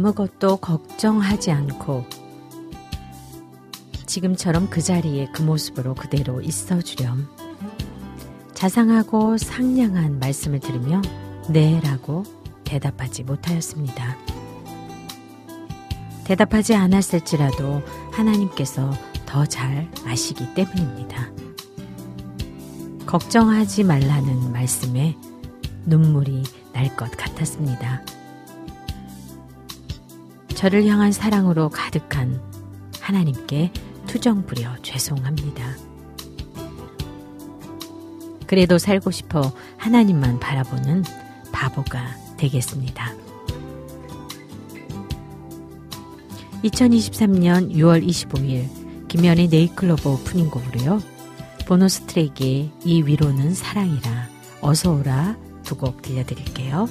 아무것도 걱정하지 않고 지금처럼 그 자리에 그 모습으로 그대로 있어 주렴. 자상하고 상냥한 말씀을 들으며 네 라고 대답하지 못하였습니다. 대답하지 않았을지라도 하나님께서 더 잘 아시기 때문입니다. 걱정하지 말라는 말씀에 눈물이 날 것 같았습니다. 저를 향한 사랑으로 가득한 하나님께 투정 부려 죄송합니다. 그래도 살고 싶어 하나님만 바라보는 바보가 되겠습니다. 2023년 6월 25일 김연의 네이클로버 오프닝 곡으로요. 보너스 트랙의 이 위로는 사랑이라 어서오라 두 곡 들려드릴게요.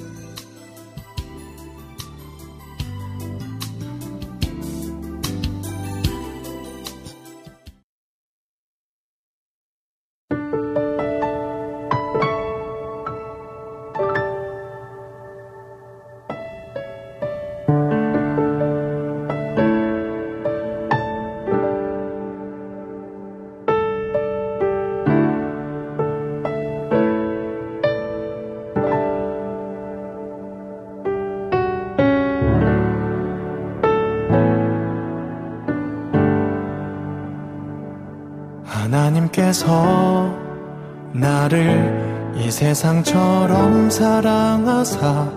세상처럼 사랑하사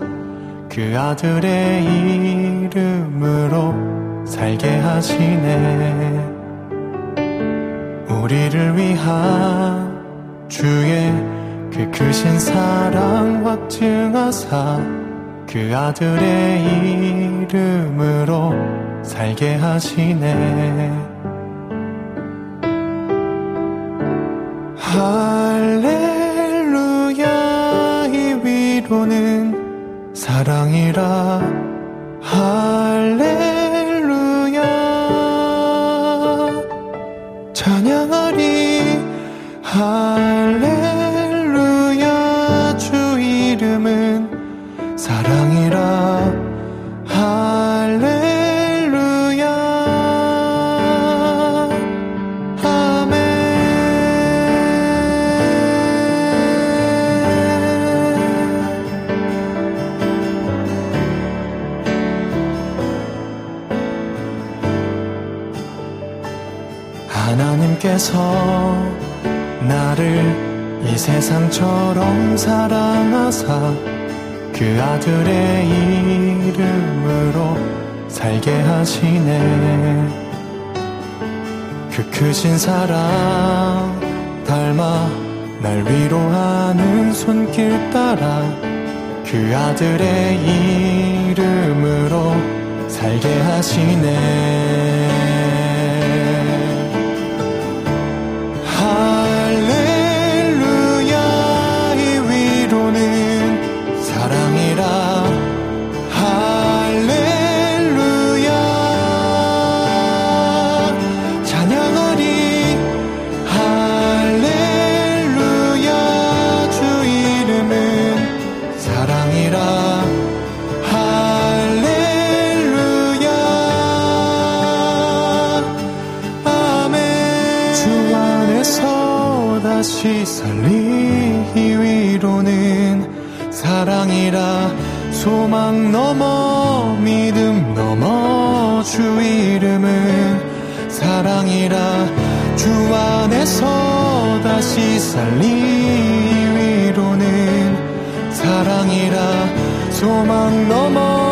그 아들의 이름으로 살게 하시네. 우리를 위한 주의 그 크신 사랑 확증하사 그 아들의 이름으로 살게 하시네 하나님께서 나를 이 세상처럼 사랑하사 그 아들의 이름으로 살게 하시네. 그 크신 사랑 닮아 날 위로하는 손길 따라 그 아들의 이름으로 살게 하시네 다시 살리 이 위로는 사랑이라 소망 넘어 믿음 넘어 주 이름은 사랑이라 주 안에서 다시 살리 위로는 사랑이라 소망 넘어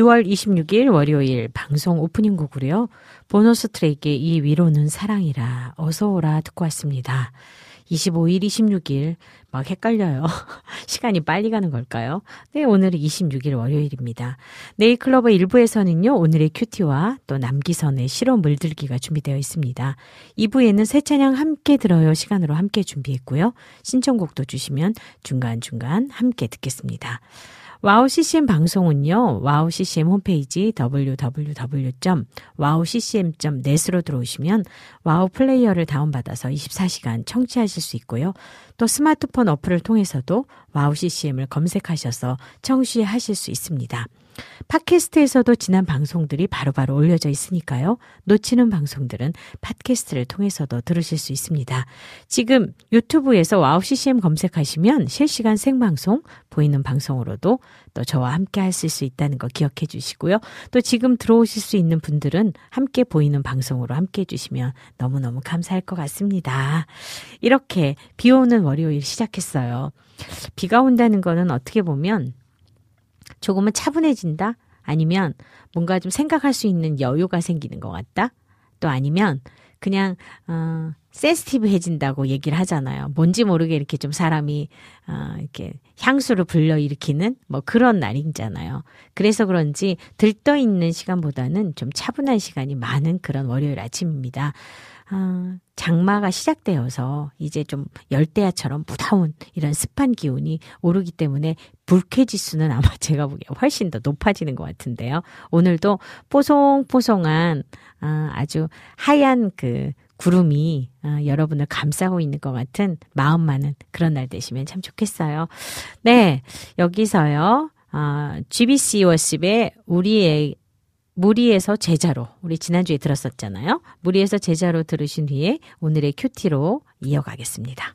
6월 26일 월요일 방송 오프닝 곡으로요. 보너스 트랙의 이 위로는 사랑이라 어서 오라 듣고 왔습니다. 25일, 26일 막 헷갈려요. 시간이 빨리 가는 걸까요? 네, 오늘은 26일 월요일입니다. 클로버 1부에서는요, 오늘의 큐티와 또 남기선의 실험 물들기가 준비되어 있습니다. 2부에는 새 찬양 함께 들어요 시간으로 함께 준비했고요. 신청곡도 주시면 중간중간 함께 듣겠습니다. 와우 CCM 방송은요, 와우 CCM 홈페이지 www.wowccm.net으로 들어오시면 와우 플레이어를 다운받아서 24시간 청취하실 수 있고요. 또 스마트폰 어플을 통해서도 와우 CCM을 검색하셔서 청취하실 수 있습니다. 팟캐스트에서도 지난 방송들이 바로바로 바로 올려져 있으니까요. 놓치는 방송들은 팟캐스트를 통해서도 들으실 수 있습니다. 지금 유튜브에서 와우 CCM 검색하시면 실시간 생방송 보이는 방송으로도 또 저와 함께 하실 수 있다는 거 기억해 주시고요. 또 지금 들어오실 수 있는 분들은 함께 보이는 방송으로 함께 해 주시면 너무너무 감사할 것 같습니다. 이렇게 비 오는 월요일 시작했어요. 비가 온다는 거는 어떻게 보면 조금은 차분해진다? 아니면 뭔가 좀 생각할 수 있는 여유가 생기는 것 같다? 또 아니면 그냥 어 센스티브해진다고 얘기를 하잖아요. 뭔지 모르게 이렇게 좀 사람이 어 이렇게 향수를 불러일으키는 뭐 그런 날이잖아요. 그래서 그런지 들떠 있는 시간보다는 좀 차분한 시간이 많은 그런 월요일 아침입니다. 아, 장마가 시작되어서 이제 좀 열대야처럼 무다운 이런 습한 기온이 오르기 때문에 불쾌 지수는 아마 제가 보기에 훨씬 더 높아지는 것 같은데요. 오늘도 뽀송뽀송한 아, 아주 하얀 그 구름이 아, 여러분을 감싸고 있는 것 같은 마음 많은 그런 날 되시면 참 좋겠어요. 네, 여기서요. 아, GBC 워십의 우리의 무리에서 제자로 우리 지난주에 들었었잖아요. 무리에서 제자로 들으신 뒤에 오늘의 큐티로 이어가겠습니다.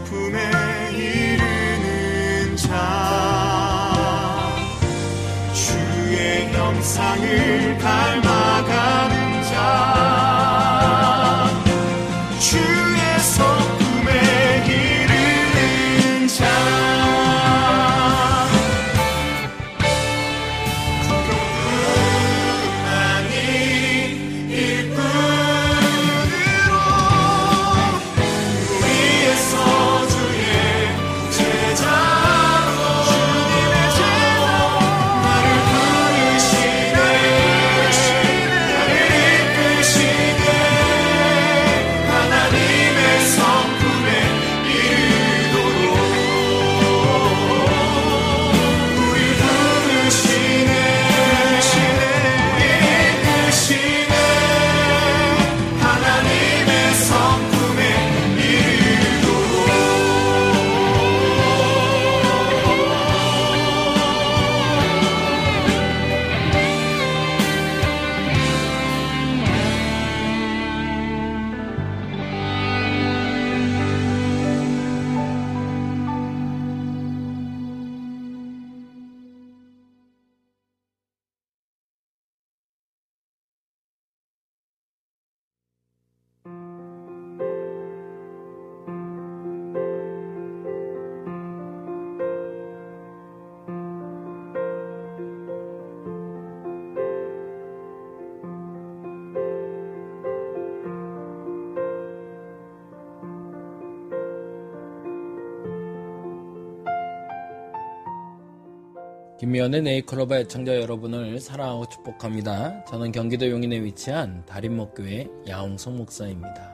연의 네이클로버 애청자 여러분을 사랑하고 축복합니다. 저는 경기도 용인에 위치한 다림목교회 야홍성 목사입니다.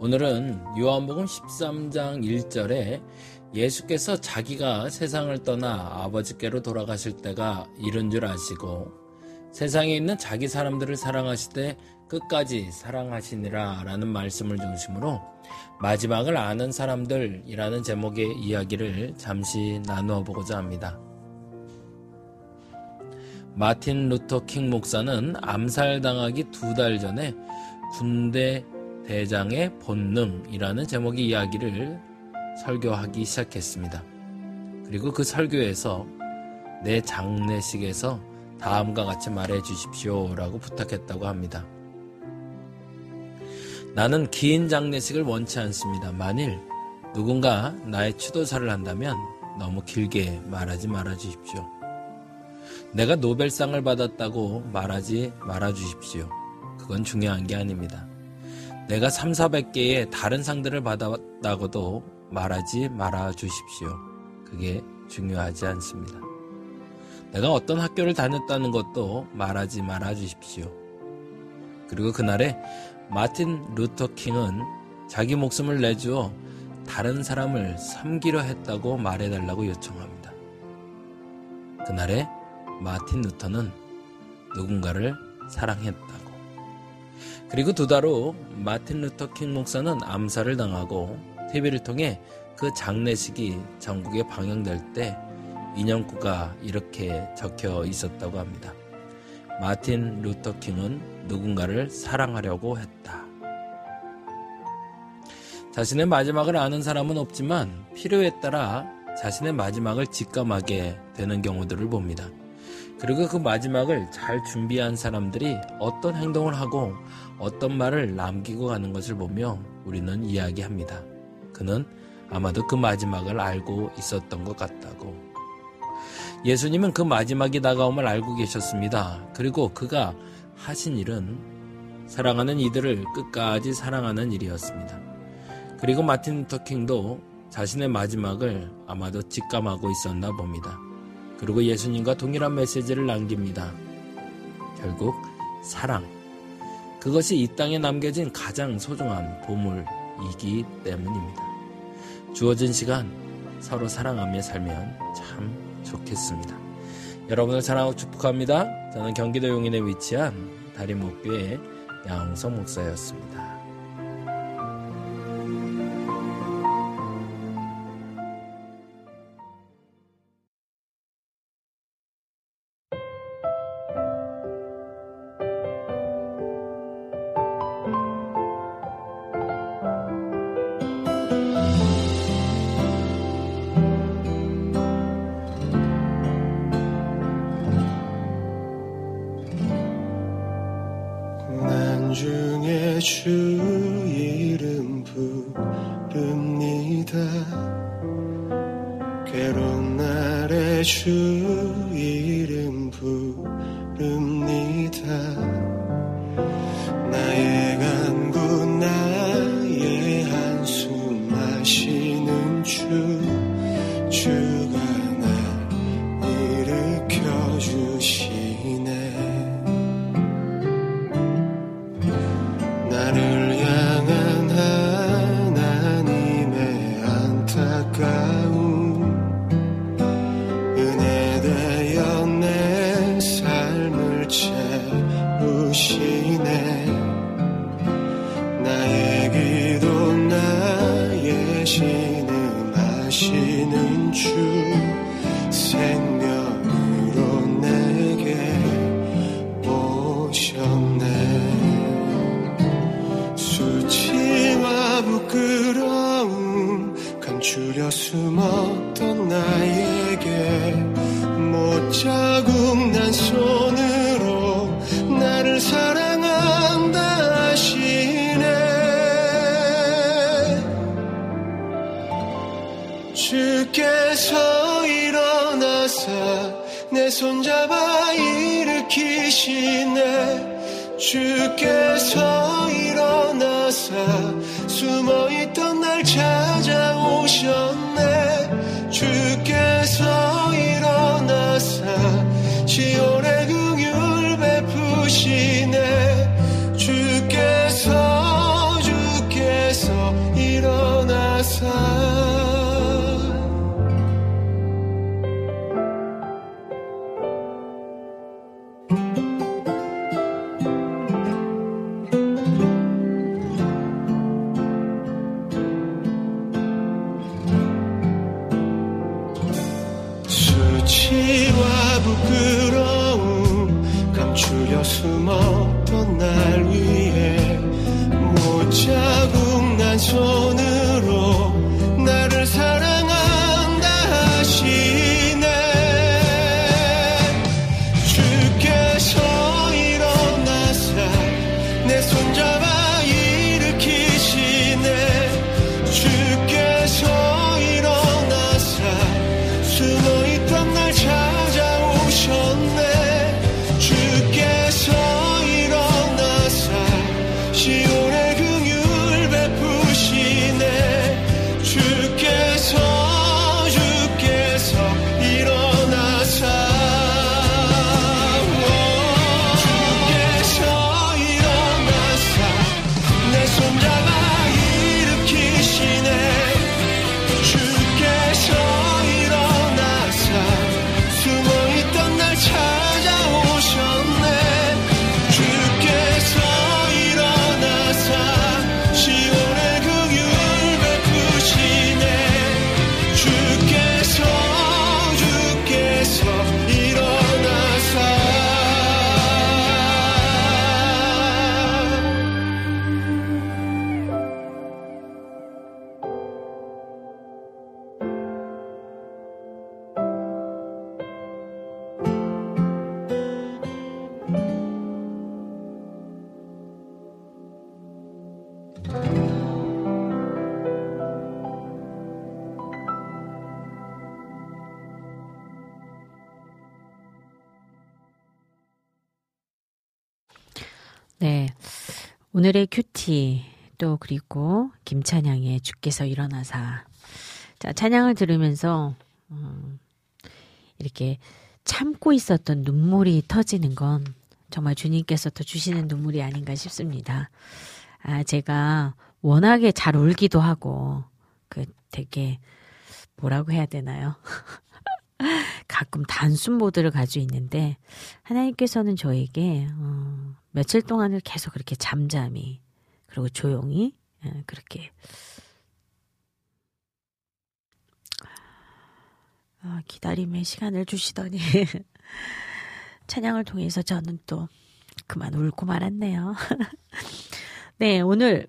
오늘은 요한복음 13장 1절에 예수께서 자기가 세상을 떠나 아버지께로 돌아가실 때가 이른 줄 아시고 세상에 있는 자기 사람들을 사랑하시되 끝까지 사랑하시니라 라는 말씀을 중심으로 마지막을 아는 사람들이라는 제목의 이야기를 잠시 나누어 보고자 합니다. 마틴 루터 킹 목사는 암살당하기 두 달 전에 군악대장의 본능이라는 제목의 이야기를 설교하기 시작했습니다. 그리고 그 설교에서 내 장례식에서 다음과 같이 말해 주십시오 라고 부탁했다고 합니다. 나는 긴 장례식을 원치 않습니다. 만일 누군가 나의 추도사를 한다면 너무 길게 말하지 말아 주십시오. 내가 노벨상을 받았다고 말하지 말아 주십시오. 그건 중요한 게 아닙니다. 내가 3, 400개의 다른 상들을 받았다고도 말하지 말아 주십시오. 그게 중요하지 않습니다. 내가 어떤 학교를 다녔다는 것도 말하지 말아 주십시오. 그리고 그날에 마틴 루터 킹은 자기 목숨을 내주어 다른 사람을 섬기려 했다고 말해달라고 요청합니다. 그날에 마틴 루터는 누군가를 사랑했다고. 그리고 두 달 후 마틴 루터 킹 목사는 암살을 당하고 TV를 통해 그 장례식이 전국에 방영될 때 인용구가 이렇게 적혀 있었다고 합니다. 마틴 루터 킹은 누군가를 사랑하려고 했다. 자신의 마지막을 아는 사람은 없지만 필요에 따라 자신의 마지막을 직감하게 되는 경우들을 봅니다. 그리고 그 마지막을 잘 준비한 사람들이 어떤 행동을 하고 어떤 말을 남기고 가는 것을 보며 우리는 이야기합니다. 그는 아마도 그 마지막을 알고 있었던 것 같다고. 예수님은 그 마지막이 다가옴을 알고 계셨습니다. 그리고 그가 하신 일은 사랑하는 이들을 끝까지 사랑하는 일이었습니다. 그리고 마틴 루터킹도 자신의 마지막을 아마도 직감하고 있었나 봅니다. 그리고 예수님과 동일한 메시지를 남깁니다. 결국 사랑. 그것이 이 땅에 남겨진 가장 소중한 보물이기 때문입니다. 주어진 시간 서로 사랑하며 살면 참 좋겠습니다. 여러분을 사랑하고 축복합니다. 저는 경기도 용인에 위치한 다림목교의 양성 목사였습니다. 오늘의 큐티 또 그리고 김찬양의 주께서 일어나사. 자, 찬양을 들으면서 음, 이렇게 참고 있었던 눈물이 터지는 건 정말 주님께서 또 주시는 눈물이 아닌가 싶습니다. 아, 제가 워낙에 잘 울기도 하고 그 되게 뭐라고 해야 되나요? 가끔 단순 모드를 가지고 있는데 하나님께서는 저에게 어, 며칠 동안을 계속 그렇게 잠잠히 그리고 조용히 예, 그렇게 아, 기다림의 시간을 주시더니 찬양을 통해서 저는 또 그만 울고 말았네요. 네, 오늘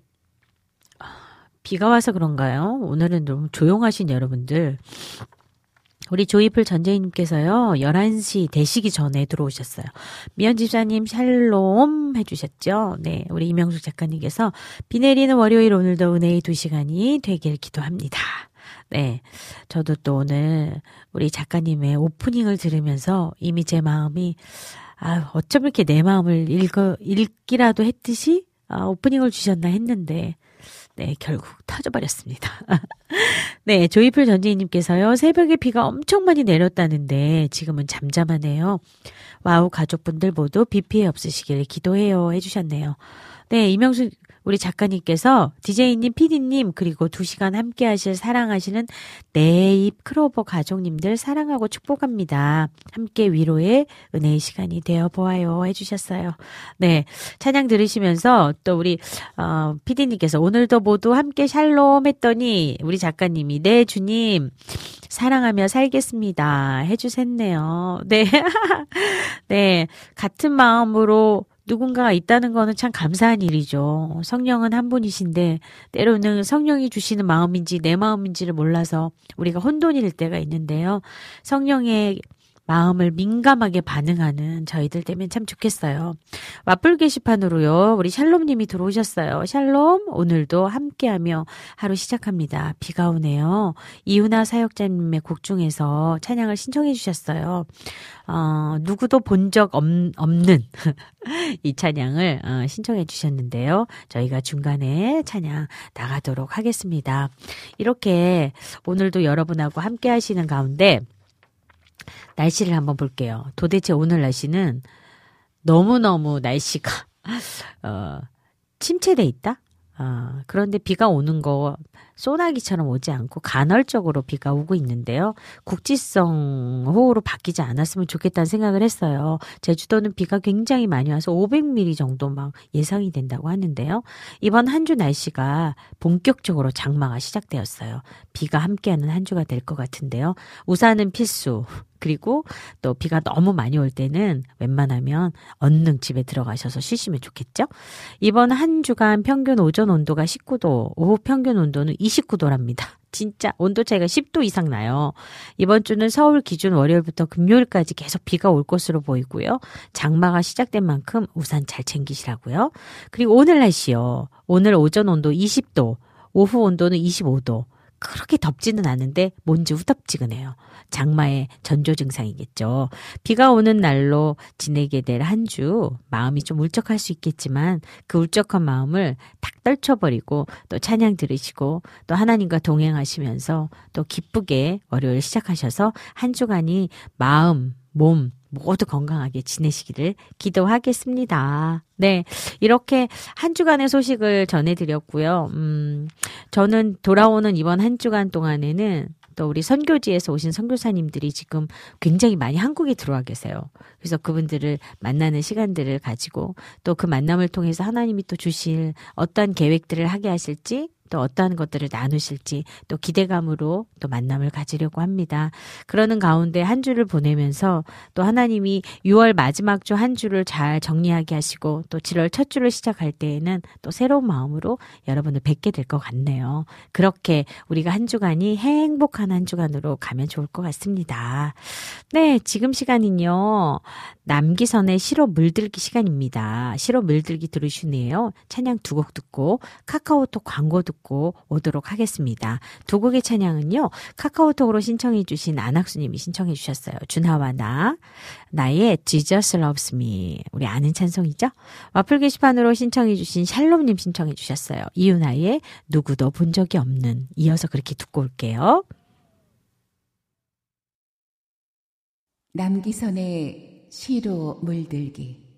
비가 와서 그런가요? 오늘은 너무 조용하신 여러분들 우리 조이풀 전재희님께서요, 11시 되시기 전에 들어오셨어요. 미연 집사님 샬롬 해주셨죠? 네, 우리 이명숙 작가님께서 비 내리는 월요일 오늘도 은혜의 두 시간이 되길 기도합니다. 네. 저도 또 오늘 우리 작가님의 오프닝을 들으면서 이미 제 마음이, 아, 어쩜 이렇게 내 마음을 읽어, 읽기라도 했듯이, 아, 오프닝을 주셨나 했는데, 네, 결국 터져버렸습니다. 네, 조이풀 전지희님께서요, 새벽에 비가 엄청 많이 내렸다는데, 지금은 잠잠하네요. 와우, 가족분들 모두 비 피해 없으시길 기도해요. 해주셨네요. 네, 이명수 우리 작가님께서 DJ님, PD님, 그리고 두 시간 함께 하실 사랑하시는 네잎클로버 가족님들 사랑하고 축복합니다. 함께 위로의 은혜의 시간이 되어 보아요. 해주셨어요. 네. 찬양 들으시면서 또 우리, 어, PD님께서 오늘도 모두 함께 샬롬 했더니 우리 작가님이 네, 주님. 사랑하며 살겠습니다. 해주셨네요. 네. 네. 같은 마음으로 누군가가 있다는 거는 참 감사한 일이죠. 성령은 한 분이신데 때로는 성령이 주시는 마음인지 내 마음인지를 몰라서 우리가 혼돈일 때가 있는데요. 성령의 마음을 민감하게 반응하는 저희들 되면 참 좋겠어요. 와플 게시판으로요. 우리 샬롬님이 들어오셨어요. 샬롬 오늘도 함께하며 하루 시작합니다. 비가 오네요. 이윤아 사역자님의 곡 중에서 찬양을 신청해 주셨어요. 어, 누구도 본 적 없는 이 찬양을 어, 신청해 주셨는데요. 저희가 중간에 찬양 나가도록 하겠습니다. 이렇게 오늘도 여러분하고 함께 하시는 가운데 날씨를 한번 볼게요. 도대체 오늘 날씨는 너무너무 날씨가, 어, 침체돼 있다? 어, 그런데 비가 오는 거 소나기처럼 오지 않고 간헐적으로 비가 오고 있는데요. 국지성 호우로 바뀌지 않았으면 좋겠다는 생각을 했어요. 제주도는 비가 굉장히 많이 와서 500mm 정도 막 예상이 된다고 하는데요. 이번 한 주 날씨가 본격적으로 장마가 시작되었어요. 비가 함께하는 한 주가 될 것 같은데요. 우산은 필수. 그리고 또 비가 너무 많이 올 때는 웬만하면 얼른 집에 들어가셔서 쉬시면 좋겠죠? 이번 한 주간 평균 오전 온도가 19도, 오후 평균 온도는 29도랍니다. 진짜 온도 차이가 10도 이상 나요. 이번 주는 서울 기준 월요일부터 금요일까지 계속 비가 올 것으로 보이고요. 장마가 시작된 만큼 우산 잘 챙기시라고요. 그리고 오늘 날씨요. 오늘 오전 온도 20도, 오후 온도는 25도. 그렇게 덥지는 않은데 뭔지 후덥지근해요. 장마의 전조 증상이겠죠. 비가 오는 날로 지내게 될 한 주 마음이 좀 울적할 수 있겠지만 그 울적한 마음을 탁 떨쳐버리고 또 찬양 들으시고 또 하나님과 동행하시면서 또 기쁘게 월요일 시작하셔서 한 주간이 마음, 몸, 모두 건강하게 지내시기를 기도하겠습니다. 네. 이렇게 한 주간의 소식을 전해드렸고요. 음, 저는 돌아오는 이번 한 주간 동안에는 또 우리 선교지에서 오신 선교사님들이 지금 굉장히 많이 한국에 들어와 계세요. 그래서 그분들을 만나는 시간들을 가지고 또 그 만남을 통해서 하나님이 또 주실 어떤 계획들을 하게 하실지 또 어떠한 것들을 나누실지 또 기대감으로 또 만남을 가지려고 합니다. 그러는 가운데 한 주를 보내면서 또 하나님이 6월 마지막 주 한 주를 잘 정리하게 하시고 또 7월 첫 주를 시작할 때에는 또 새로운 마음으로 여러분을 뵙게 될 것 같네요. 그렇게 우리가 한 주간이 행복한 한 주간으로 가면 좋을 것 같습니다. 네, 지금 시간은요. 남기선의 시로 물들기 시간입니다. 시로 물들기 들으시네요. 찬양 두 곡 듣고 카카오톡 광고 듣고 오도록 하겠습니다. 두 곡의 찬양은요. 카카오톡으로 신청해 주신 안학수님이 신청해 주셨어요. 준하와 나 나의 Jesus Loves Me 우리 아는 찬송이죠. 와플 게시판으로 신청해 주신 샬롬님 신청해 주셨어요. 이윤아의 누구도 본 적이 없는 이어서 그렇게 듣고 올게요. 남기선의 시로 물들기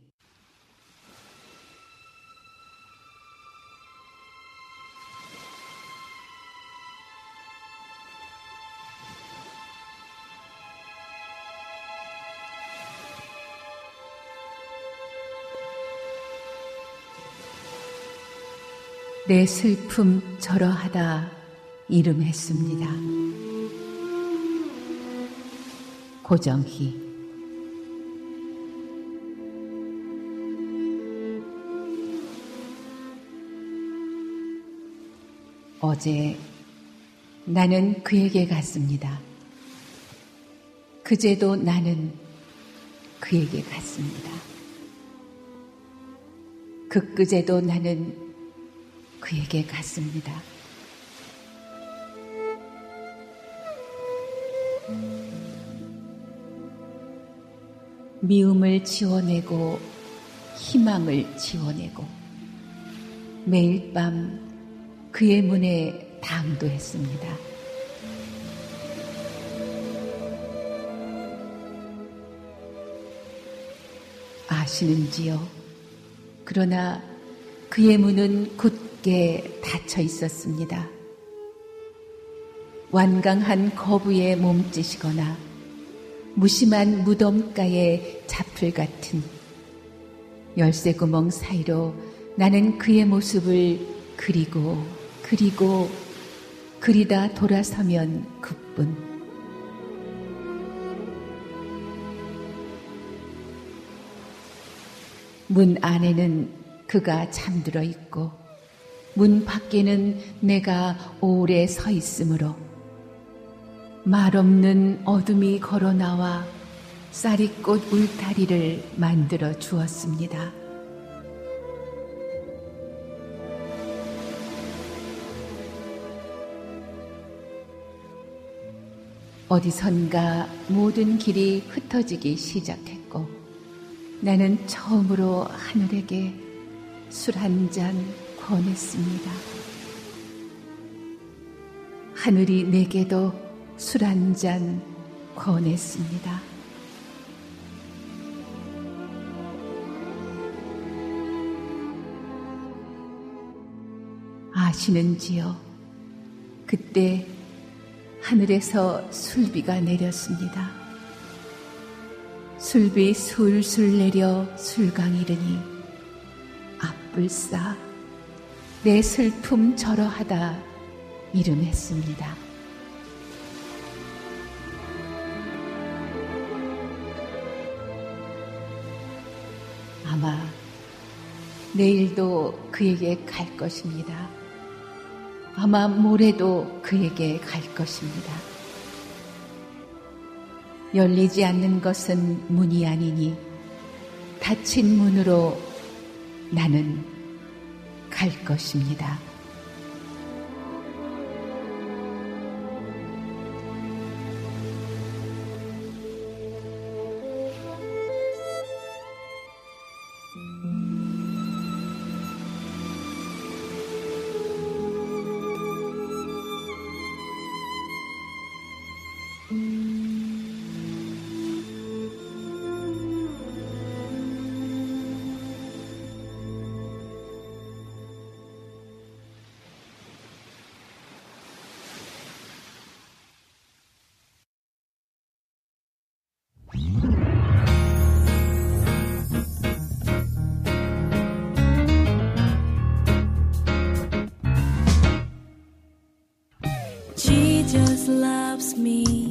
내 슬픔 저러하다 이름했습니다. 고정희 어제 나는 그에게 갔습니다. 그제도 나는 그에게 갔습니다. 그그제도 나는 그에게 갔습니다. 미움을 지워내고 희망을 지워내고 매일 밤 그의 문에 당도했습니다. 아시는지요? 그러나 그의 문은 굳 게 닫혀 있었습니다. 완강한 거부에 몸짓이거나 무심한 무덤가의 잡풀 같은 열쇠 구멍 사이로 나는 그의 모습을 그리고 그리고 그리다 돌아서면 그뿐. 문 안에는 그가 잠들어 있고 문 밖에는 내가 오래 서 있으므로 말없는 어둠이 걸어 나와 쌀이꽃 울타리를 만들어 주었습니다. 어디선가 모든 길이 흩어지기 시작했고 나는 처음으로 하늘에게 술 한 잔 권했습니다. 하늘이 내게도 술 한 잔 권했습니다. 아시는지요? 그때 하늘에서 술비가 내렸습니다. 술비 술술 내려 술강 이르니 앞불싸 내 슬픔 절어하다 이름했습니다. 아마 내일도 그에게 갈 것입니다. 아마 모레도 그에게 갈 것입니다. 열리지 않는 것은 문이 아니니 닫힌 문으로 나는 갈 것입니다. me.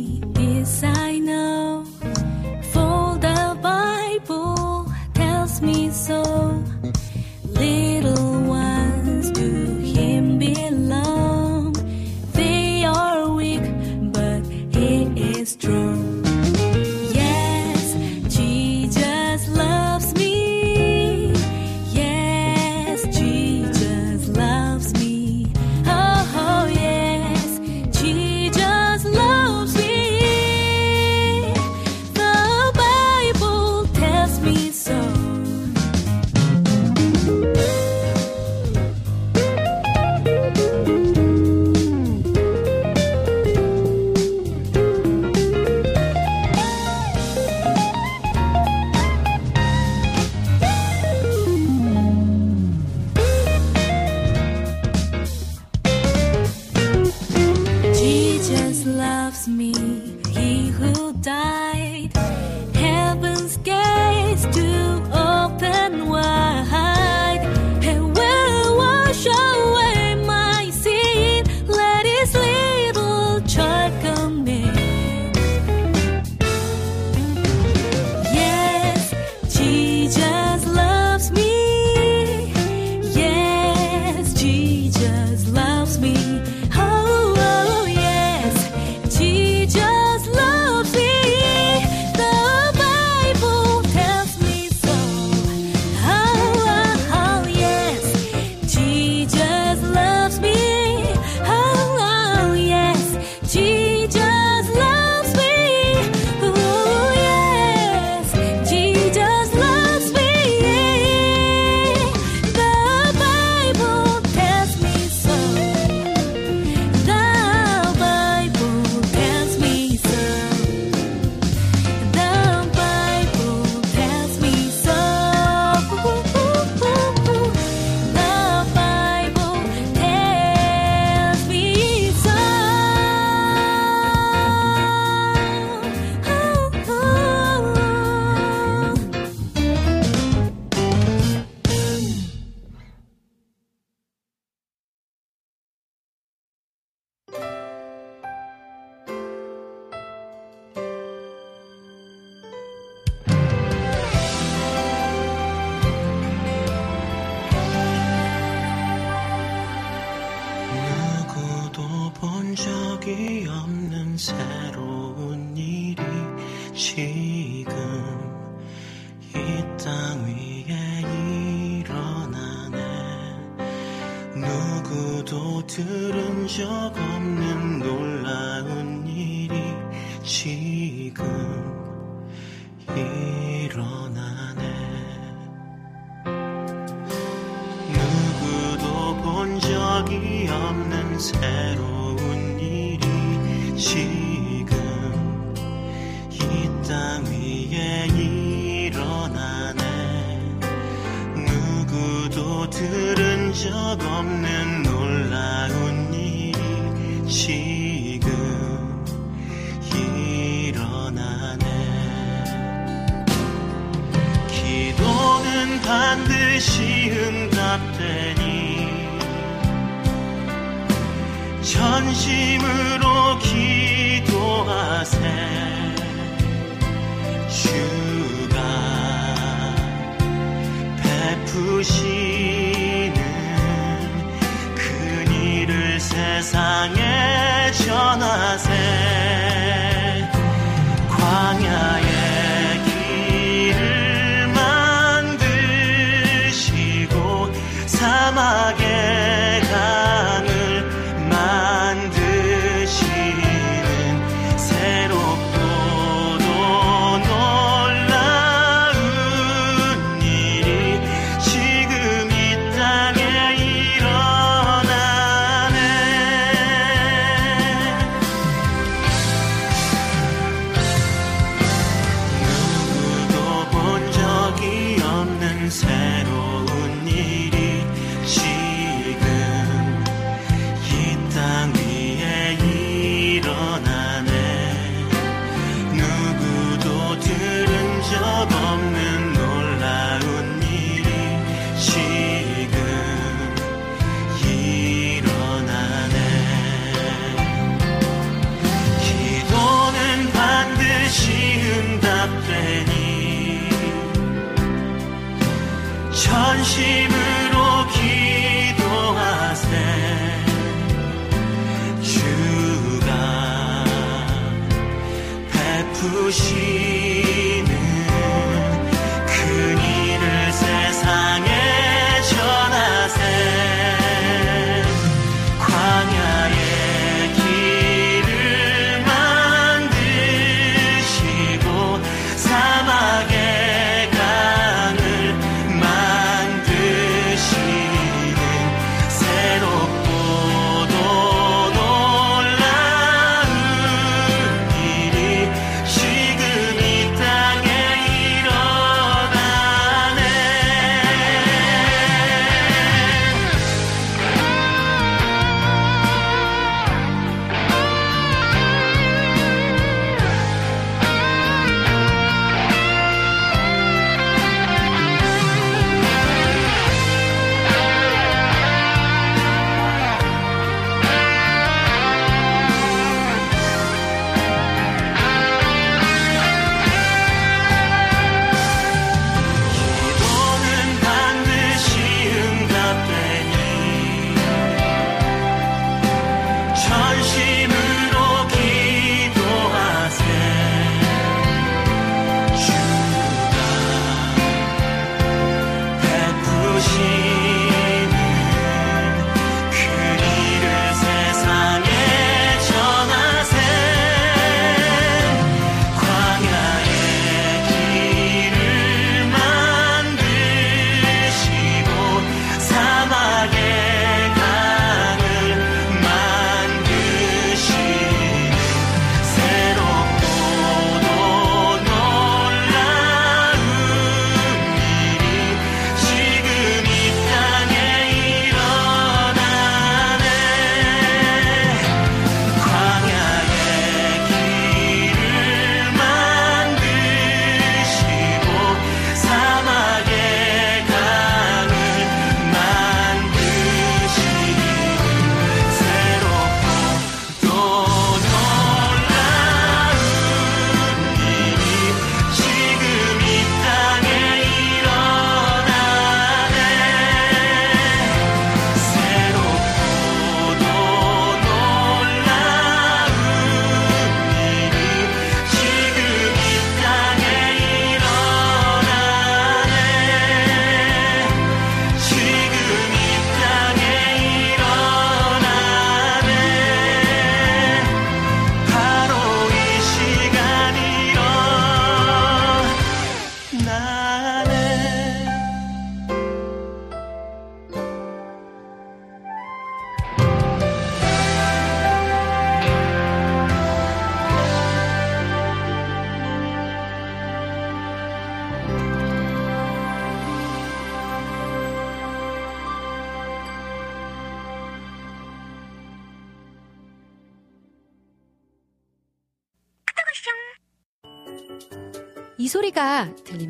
났더니 전심으로 기도하세. 주가 베푸시는 그 일을 세상에 전하세.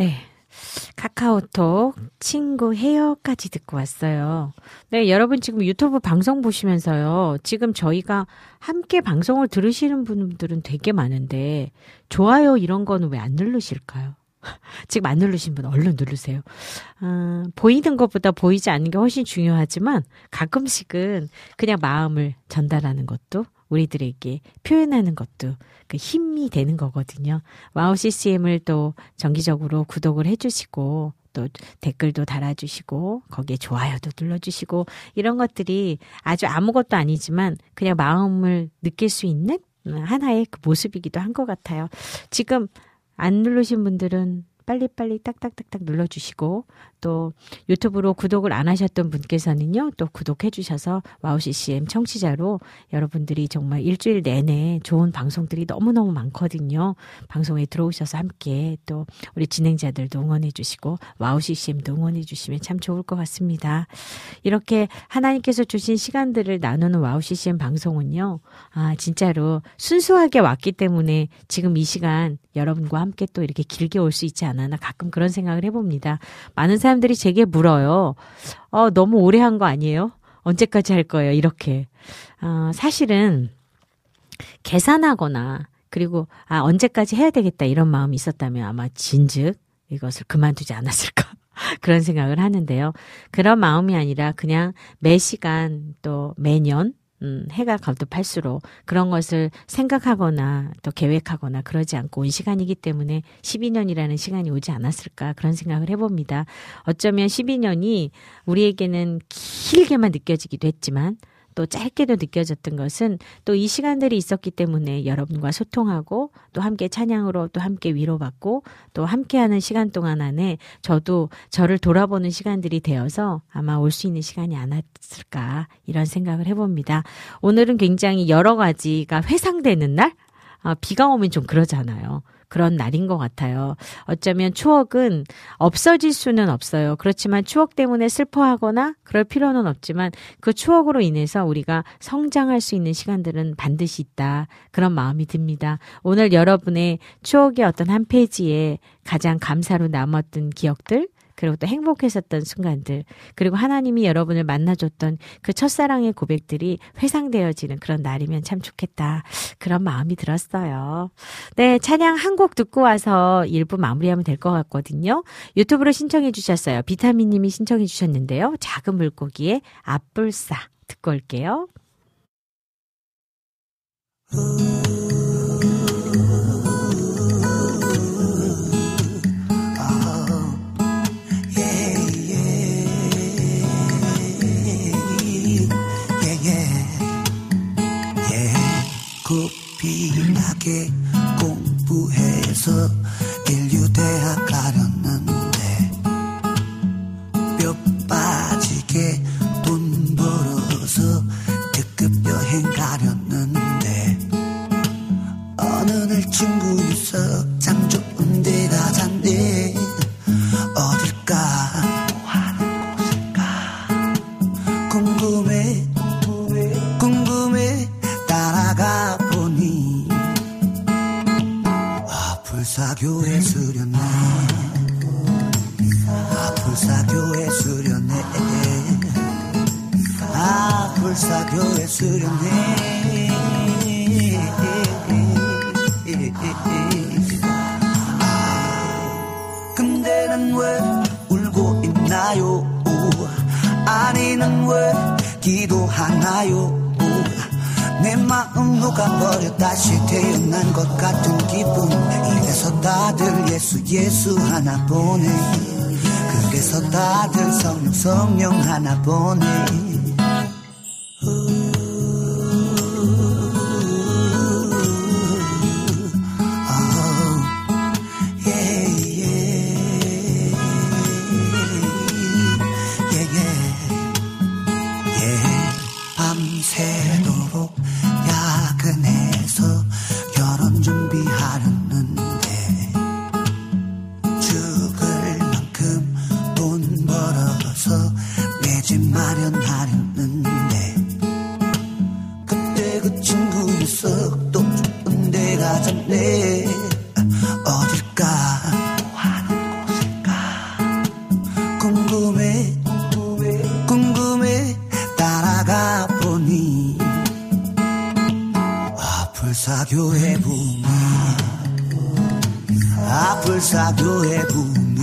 네. 카카오톡 친구 헤어까지 듣고 왔어요. 네, 여러분 지금 유튜브 방송 보시면서요. 지금 저희가 함께 방송을 들으시는 분들은 되게 많은데 좋아요 이런 거는 왜 안 누르실까요? 지금 안 누르신 분 얼른 누르세요. 어, 보이는 것보다 보이지 않는 게 훨씬 중요하지만 가끔씩은 그냥 마음을 전달하는 것도 우리들에게 표현하는 것도 그 힘이 되는 거거든요. 와우 CCM을 또 정기적으로 구독을 해주시고 또 댓글도 달아주시고 거기에 좋아요도 눌러주시고 이런 것들이 아주 아무것도 아니지만 그냥 마음을 느낄 수 있는 하나의 그 모습이기도 한 것 같아요. 지금 안 누르신 분들은 빨리빨리 딱딱딱딱 눌러주시고 또 유튜브로 구독을 안 하셨던 분께서는요 또 구독해 주셔서 와우 CCM 청취자로 여러분들이 정말 일주일 내내 좋은 방송들이 너무너무 많거든요. 방송에 들어오셔서 함께 또 우리 진행자들도 응원해 주시고 와우 CCM도 응원해 주시면 참 좋을 것 같습니다. 이렇게 하나님께서 주신 시간들을 나누는 와우 CCM 방송은요 아 진짜로 순수하게 왔기 때문에 지금 이 시간 여러분과 함께 또 이렇게 길게 올 수 있지 않았나 가끔 그런 생각을 해봅니다. 많은 사람들이 제게 물어요. 어, 너무 오래 한 거 아니에요? 언제까지 할 거예요? 이렇게. 어, 사실은 계산하거나 그리고 아, 언제까지 해야 되겠다 이런 마음이 있었다면 아마 진즉 이것을 그만두지 않았을까. 그런 생각을 하는데요. 그런 마음이 아니라 그냥 매 시간 또 매년 음, 해가 거듭할수록 그런 것을 생각하거나 또 계획하거나 그러지 않고 온 시간이기 때문에 12년이라는 시간이 오지 않았을까 그런 생각을 해봅니다. 어쩌면 12년이 우리에게는 길게만 느껴지기도 했지만 또 짧게도 느껴졌던 것은 또 이 시간들이 있었기 때문에 여러분과 소통하고 또 함께 찬양으로 또 함께 위로받고 또 함께하는 시간 동안 안에 저도 저를 돌아보는 시간들이 되어서 아마 올 수 있는 시간이 않았을까 이런 생각을 해봅니다. 오늘은 굉장히 여러 가지가 회상되는 날? 아, 비가 오면 좀 그러잖아요. 그런 날인 것 같아요. 어쩌면 추억은 없어질 수는 없어요. 그렇지만 추억 때문에 슬퍼하거나 그럴 필요는 없지만 그 추억으로 인해서 우리가 성장할 수 있는 시간들은 반드시 있다. 그런 마음이 듭니다. 오늘 여러분의 추억의 어떤 한 페이지에 가장 감사로 남았던 기억들, 그리고 또 행복했었던 순간들, 그리고 하나님이 여러분을 만나줬던 그 첫사랑의 고백들이 회상되어지는 그런 날이면 참 좋겠다. 그런 마음이 들었어요. 네, 찬양 한 곡 듣고 와서 일부 마무리하면 될 것 같거든요. 유튜브로 신청해 주셨어요. 비타민 님이 신청해 주셨는데요. 작은 물고기의 앞불싸 듣고 올게요. 피하게 공부해서 인류대학 가렸는데 뼈 빠지게 돈 벌어서 특급 여행 가렸는데 어느 날 친구 유석 참 좋은 데 가 잔데 어딜까 사교에 수련해 아플 사교에 수련해 아플 사교에 수련해 아, 근데는 왜 울고 있나요? 아니는 왜 기도하나요? 내 마음 녹아버려. 다시 태어난 것 같은 기분. 이래서 다들 예수 예수 하나 보네 그래서 다들 성령 성령 하나 보네 가졌네 어딜까? 하는 곳일까? 궁금해 궁금해 따라가 보니 아플사교회 붕이 아플사교회 붕이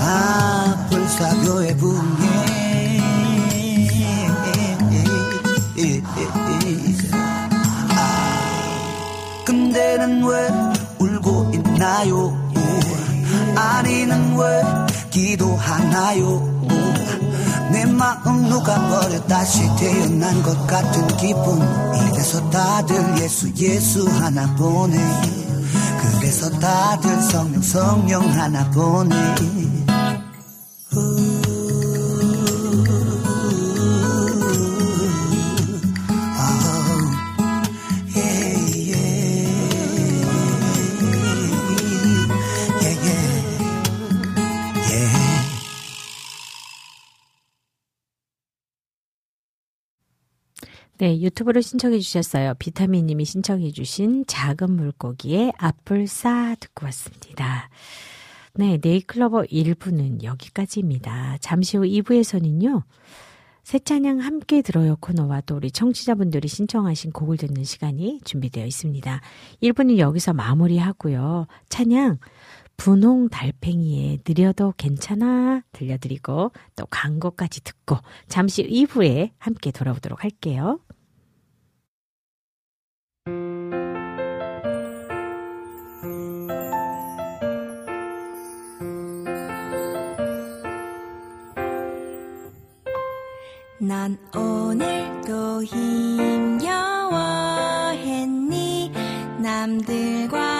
아플사교회 붕 왜 기도하나요? 내 마음 녹아버려 다시 태어난 것 같은 기분 이래서 다들 예수 예수 하나 보네. 그래서 다들 성령 성령 하나 보네 네, 유튜브로 신청해 주셨어요. 비타민님이 신청해 주신 작은 물고기의 앞을 싸 듣고 왔습니다. 네, 네이클로버 1부는 여기까지입니다. 잠시 후 2부에서는요. 새 찬양 함께 들어요 코너와 또 우리 청취자분들이 신청하신 곡을 듣는 시간이 준비되어 있습니다. 1부는 여기서 마무리하고요. 찬양 분홍 달팽이에 느려도 괜찮아 들려드리고 또 광고까지 듣고 잠시 2부에 함께 돌아오도록 할게요. 난 오늘도 힘겨워했니? 남들과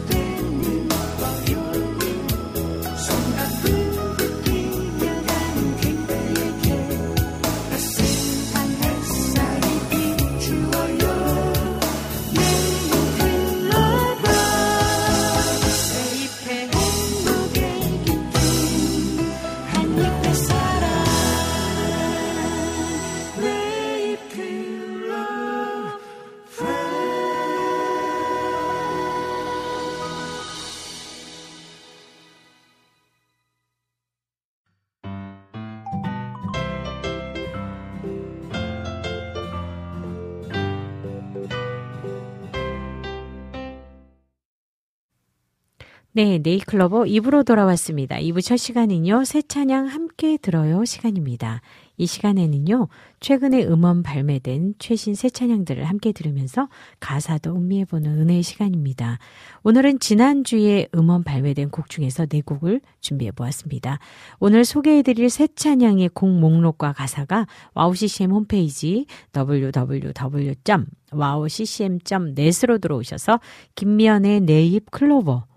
네, 네이클로버 2부로 돌아왔습니다. 2부 첫 시간은요, 새 찬양 함께 들어요 시간입니다. 이 시간에는요, 최근에 음원 발매된 최신 새 찬양들을 함께 들으면서 가사도 음미해보는 은혜의 시간입니다. 오늘은 지난주에 음원 발매된 곡 중에서 네 곡을 준비해 보았습니다. 오늘 소개해드릴 새 찬양의 곡 목록과 가사가 와우CCM 홈페이지 www.wowccm.net으로 들어오셔서 김미연의 네잎 클로버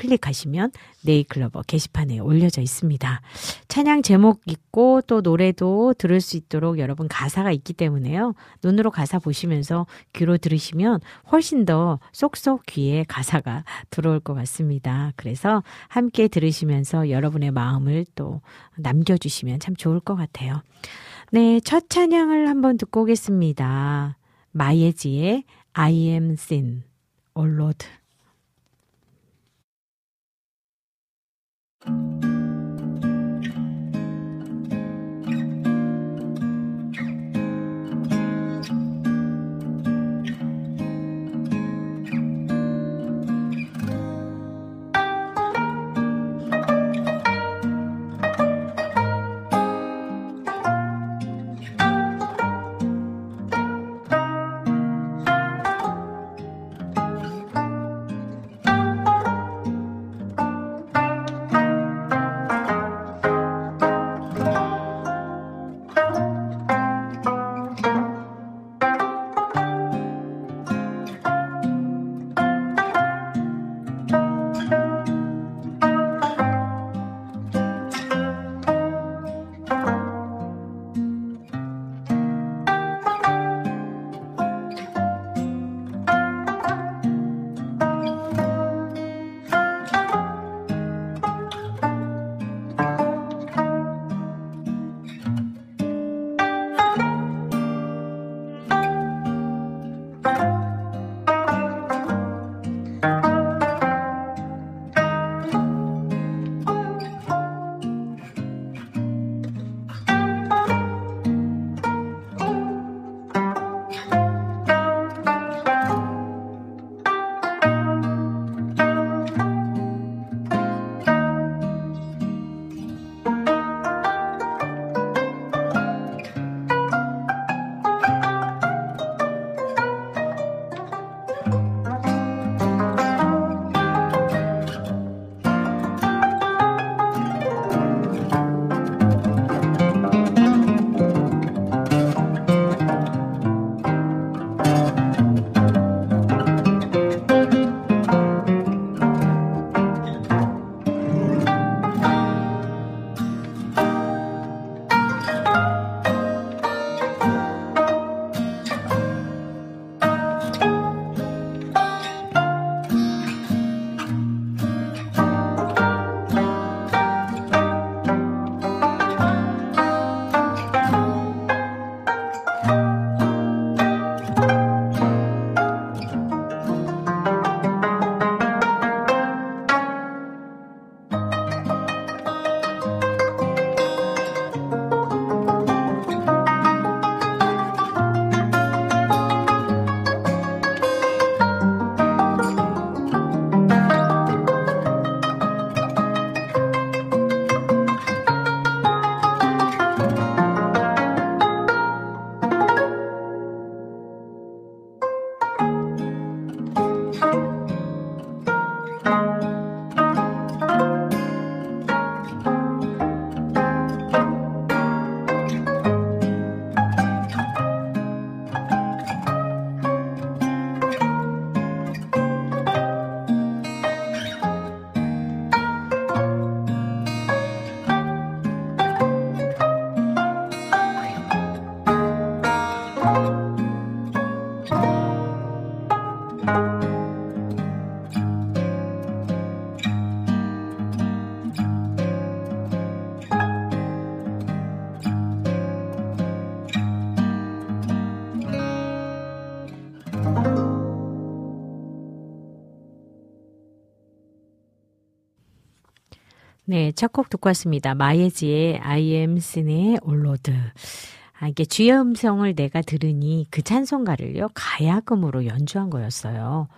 클릭하시면 네이클로버 게시판에 올려져 있습니다. 찬양 제목 있고 또 노래도 들을 수 있도록 여러분 가사가 있기 때문에요. 눈으로 가사 보시면서 귀로 들으시면 훨씬 더 쏙쏙 귀에 가사가 들어올 것 같습니다. 그래서 함께 들으시면서 여러분의 마음을 또 남겨주시면 참 좋을 것 같아요. 네, 첫 찬양을 한번 듣고 오겠습니다. 마예지의 I am sin, O Lord. thank you 네, 첫 곡 듣고 왔습니다. 마예지의 I am sin의 올로드. 아, 이게 주의 음성을 내가 들으니 그 찬송가를요, 가야금으로 연주한 거였어요.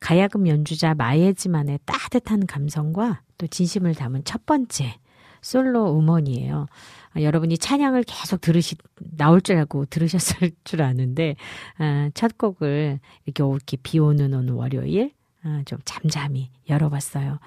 가야금 연주자 마예지만의 따뜻한 감성과 또 진심을 담은 첫 번째 솔로 음원이에요. 아, 여러분이 찬양을 계속 들으시, 나올 줄 알고 들으셨을 줄 아는데, 아, 첫 곡을 이렇게 비 오는 오늘 월요일, 아, 좀 잠잠히 열어봤어요.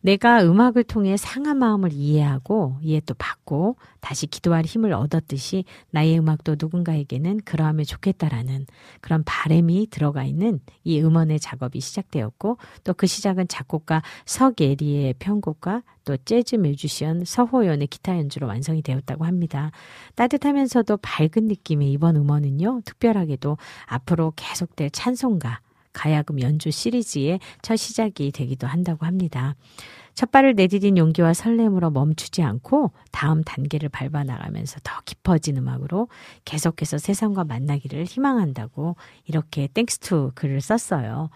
내가 음악을 통해 상한 마음을 이해하고 이해 또 받고 다시 기도할 힘을 얻었듯이 나의 음악도 누군가에게는 그러하면 좋겠다라는 그런 바램이 들어가 있는 이 음원의 작업이 시작되었고 또 그 시작은 작곡가 석예리의 편곡과 또 재즈 뮤지션 서호연의 기타 연주로 완성이 되었다고 합니다. 따뜻하면서도 밝은 느낌의 이번 음원은요, 특별하게도 앞으로 계속될 찬송가, 가야금 연주 시리즈의 첫 시작이 되기도 한다고 합니다. 첫 발을 내디딘 용기와 설렘으로 멈추지 않고 다음 단계를 밟아 나가면서 더 깊어진 음악으로 계속해서 세상과 만나기를 희망한다고 이렇게 Thanks to 글을 썼어요.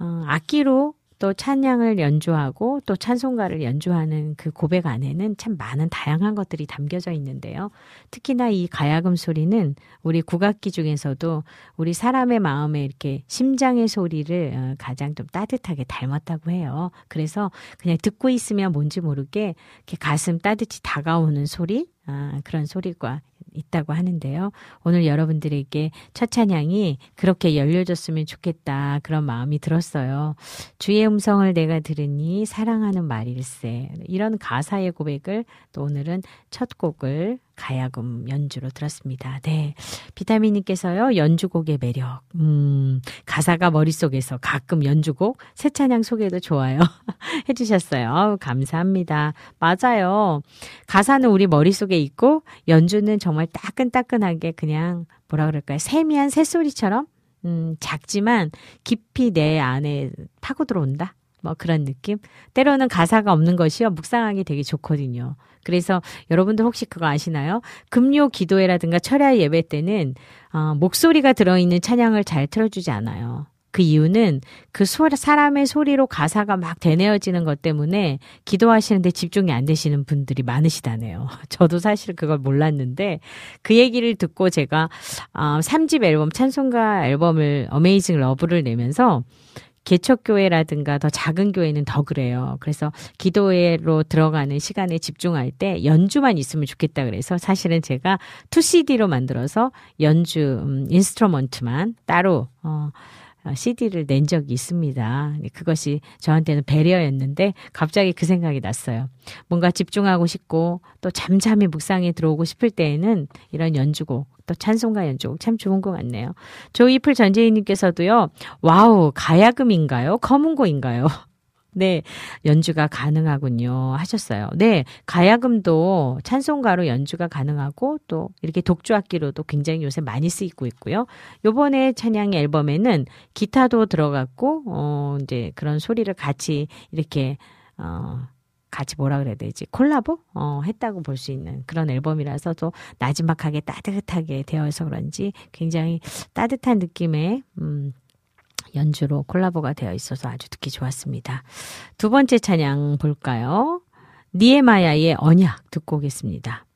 어, 악기로 또 찬양을 연주하고 또 찬송가를 연주하는 그 고백 안에는 참 많은 다양한 것들이 담겨져 있는데요. 특히나 이 가야금 소리는 우리 국악기 중에서도 우리 사람의 마음에 이렇게 심장의 소리를 어, 가장 좀 따뜻하게 닮았다고 해요. 그래서 그냥 듣고 있으면 뭔지 모르게 이렇게 가슴 따뜻히 다가오는 소리, 아, 그런 소리가 있다고 하는데요. 오늘 여러분들에게 첫 찬양이 그렇게 열려졌으면 좋겠다. 그런 마음이 들었어요. 주의 음성을 내가 들으니 사랑하는 말일세. 이런 가사의 고백을 또 오늘은 첫 곡을 가야금 연주로 들었습니다. 네. 비타민님께서요, 연주곡의 매력. 음, 가사가 머릿속에서 가끔 연주곡, 새 찬양 소개도 좋아요. 해주셨어요. 아우, 감사합니다. 맞아요. 가사는 우리 머릿속에 있고, 연주는 정말 따끈따끈하게 그냥, 뭐라 그럴까요? 세미한 새소리처럼, 음, 작지만 깊이 내 안에 파고 들어온다? 뭐 그런 느낌? 때로는 가사가 없는 것이요. 묵상하기 되게 좋거든요. 그래서 여러분들 혹시 그거 아시나요? 금요 기도회라든가 철야 예배 때는 어, 목소리가 들어있는 찬양을 잘 틀어주지 않아요. 그 이유는 그 소, 사람의 소리로 가사가 막 되뇌어지는 것 때문에 기도하시는데 집중이 안 되시는 분들이 많으시다네요. 저도 사실 그걸 몰랐는데 그 얘기를 듣고 제가 어, 3집 앨범 찬송가 앨범을 Amazing Love를 내면서 개척교회라든가 더 작은 교회는 더 그래요. 그래서 기도회로 들어가는 시간에 집중할 때 연주만 있으면 좋겠다 그래서 사실은 제가 2CD로 만들어서 연주, 음, 인스트루먼트만 따로, 어, CD를 어, 낸 적이 있습니다. 그것이 저한테는 배려였는데 갑자기 그 생각이 났어요. 뭔가 집중하고 싶고 또 잠잠히 묵상에 들어오고 싶을 때에는 이런 연주곡 또 찬송가 연주곡 참 좋은 것 같네요. Joyful 전재희님께서도요. 와우 가야금인가요? 거문고인가요? 네, 연주가 가능하군요. 하셨어요. 네, 가야금도 찬송가로 연주가 가능하고 또 이렇게 독주악기로도 굉장히 요새 많이 쓰이고 있고요. 요번에 찬양 앨범에는 기타도 들어갔고, 어, 이제 그런 소리를 같이 이렇게, 어, 같이 뭐라 그래야 되지? 콜라보? 어, 했다고 볼 수 있는 그런 앨범이라서 또 나지막하게 따뜻하게 되어서 그런지 굉장히 따뜻한 느낌의, 음, 연주로 콜라보가 되어 있어서 아주 듣기 좋았습니다. 두 번째 찬양 볼까요? 니에마야의 언약 듣고 오겠습니다.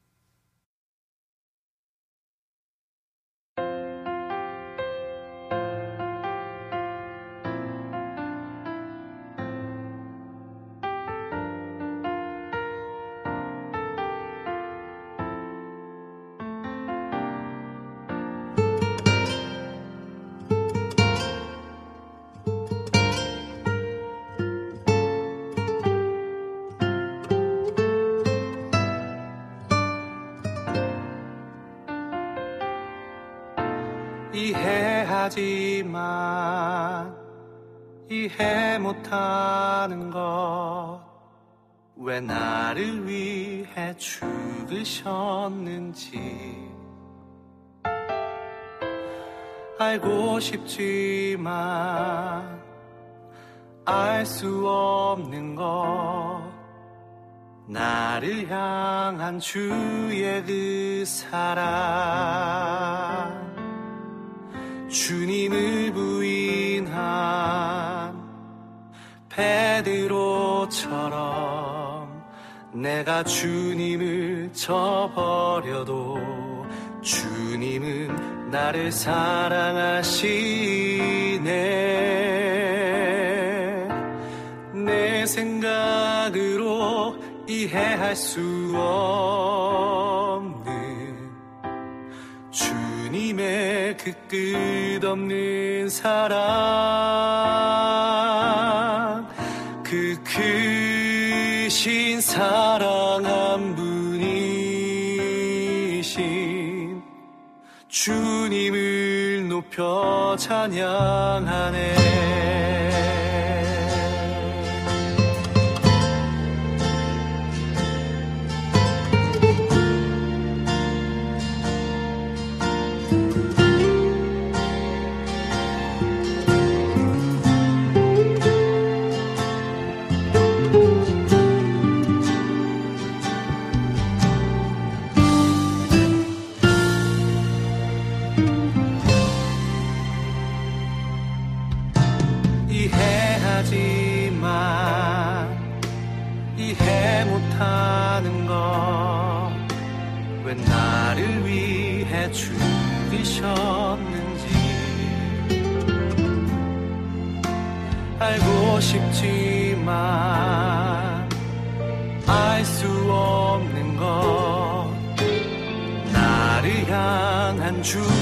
하지만 이해 못하는 것. 왜 나를 위해 죽으셨는지. 알고 싶지만 알 수 없는 것. 나를 향한 주의 그 사랑 주님을 부인한 베드로처럼 내가 주님을 저버려도 주님은 나를 사랑하시네. 내 생각으로 이해할 수 없는 주님의 그 끝없는 사랑 그그 사랑 한 분이신 주님을 높여 찬양하네 향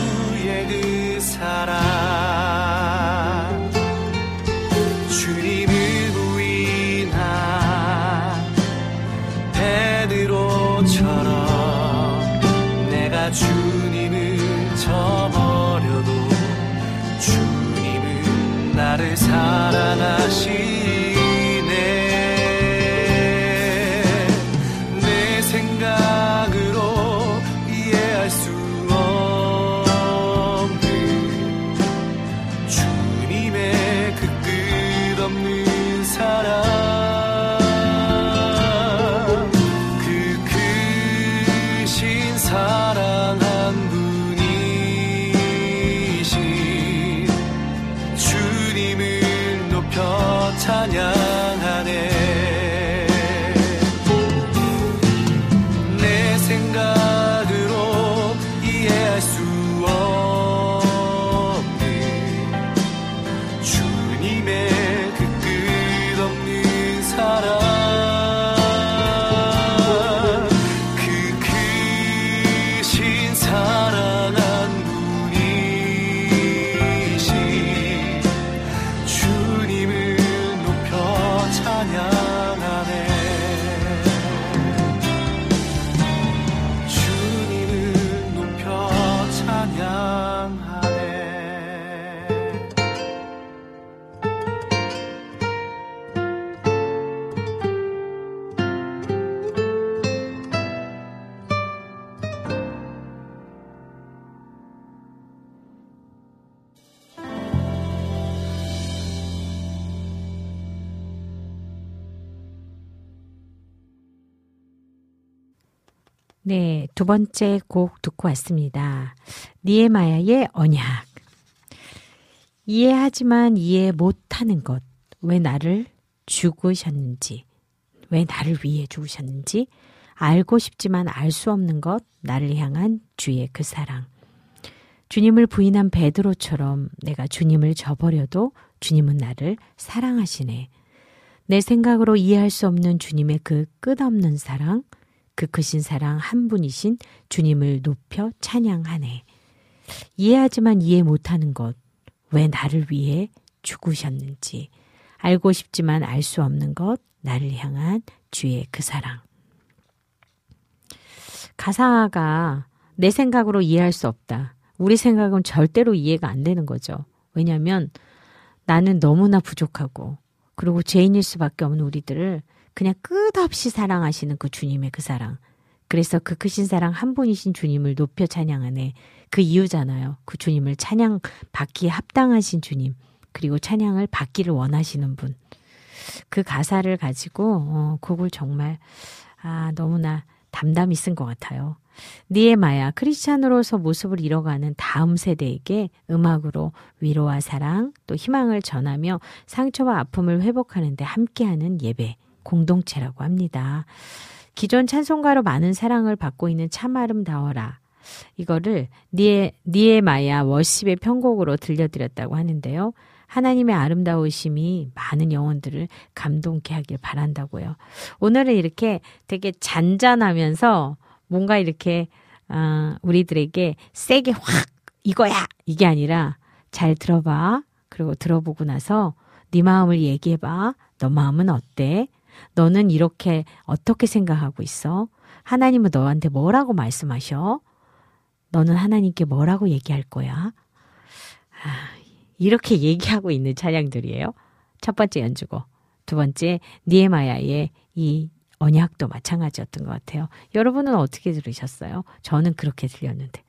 번째 곡 듣고 왔습니다. 니에마야의 언약. 이해하지만 이해 못하는 것. 왜 나를 죽으셨는지, 왜 나를 위해 죽으셨는지, 알고 싶지만 알 수 없는 것, 나를 향한 주의 그 사랑. 주님을 부인한 베드로처럼 내가 주님을 저버려도 주님은 나를 사랑하시네. 내 생각으로 이해할 수 없는 주님의 그 끝없는 사랑, 그 크신 사랑 한 분이신 주님을 높여 찬양하네. 이해하지만 이해 못하는 것, 왜 나를 위해 죽으셨는지, 알고 싶지만 알 수 없는 것, 나를 향한 주의 그 사랑. 가사가 내 생각으로 이해할 수 없다. 우리 생각은 절대로 이해가 안 되는 거죠. 왜냐하면 나는 너무나 부족하고, 그리고 죄인일 수밖에 없는 우리들을 그냥 끝없이 사랑하시는 그 주님의 그 사랑. 그래서 그 크신 사랑 한 분이신 주님을 높여 찬양하네. 그 이유잖아요. 그 주님을 찬양 받기에 합당하신 주님. 그리고 찬양을 받기를 원하시는 분. 그 가사를 가지고 어, 곡을 정말 아 너무나 담담히 쓴 것 같아요. 니에마야 크리스찬으로서 모습을 잃어가는 다음 세대에게 음악으로 위로와 사랑 또 희망을 전하며 상처와 아픔을 회복하는데 함께하는 예배 공동체라고 합니다. 기존 찬송가로 많은 사랑을 받고 있는 참 아름다워라. 이거를 니에, 니에마야 워십의 편곡으로 들려드렸다고 하는데요. 하나님의 아름다우심이 많은 영혼들을 감동케 하길 바란다고요. 오늘은 이렇게 되게 잔잔하면서 뭔가 이렇게 어, 우리들에게 세게 확 이거야 이게 아니라 잘 들어봐 그리고 들어보고 나서 네 마음을 얘기해봐 너 마음은 어때 너는 이렇게 어떻게 생각하고 있어? 하나님은 너한테 뭐라고 말씀하셔? 너는 하나님께 뭐라고 얘기할 거야? 아, 이렇게 얘기하고 있는 찬양들이에요. 첫 번째 연주곡. 두 번째, 니에마야의 이 언약도 마찬가지였던 것 같아요. 여러분은 어떻게 들으셨어요? 저는 그렇게 들렸는데.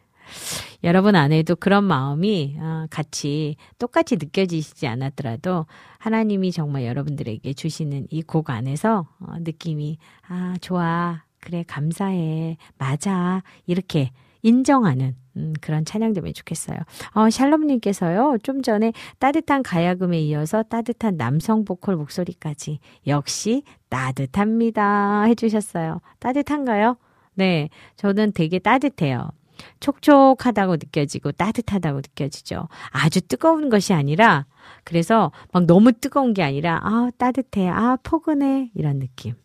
여러분 안에도 그런 마음이 아, 같이 똑같이 느껴지시지 않았더라도 하나님이 정말 여러분들에게 주시는 이 곡 안에서 어, 느낌이 아 좋아 그래 감사해 맞아 이렇게 인정하는 음, 그런 찬양 되면 좋겠어요. 어, 샬롬님께서요, 좀 전에 따뜻한 가야금에 이어서 따뜻한 남성 보컬 목소리까지 역시 따뜻합니다. 해주셨어요. 따뜻한가요? 네, 저는 되게 따뜻해요. 촉촉하다고 느껴지고 따뜻하다고 느껴지죠. 아주 뜨거운 것이 아니라, 그래서 막 너무 뜨거운 게 아니라, 아, 따뜻해, 아, 포근해, 이런 느낌.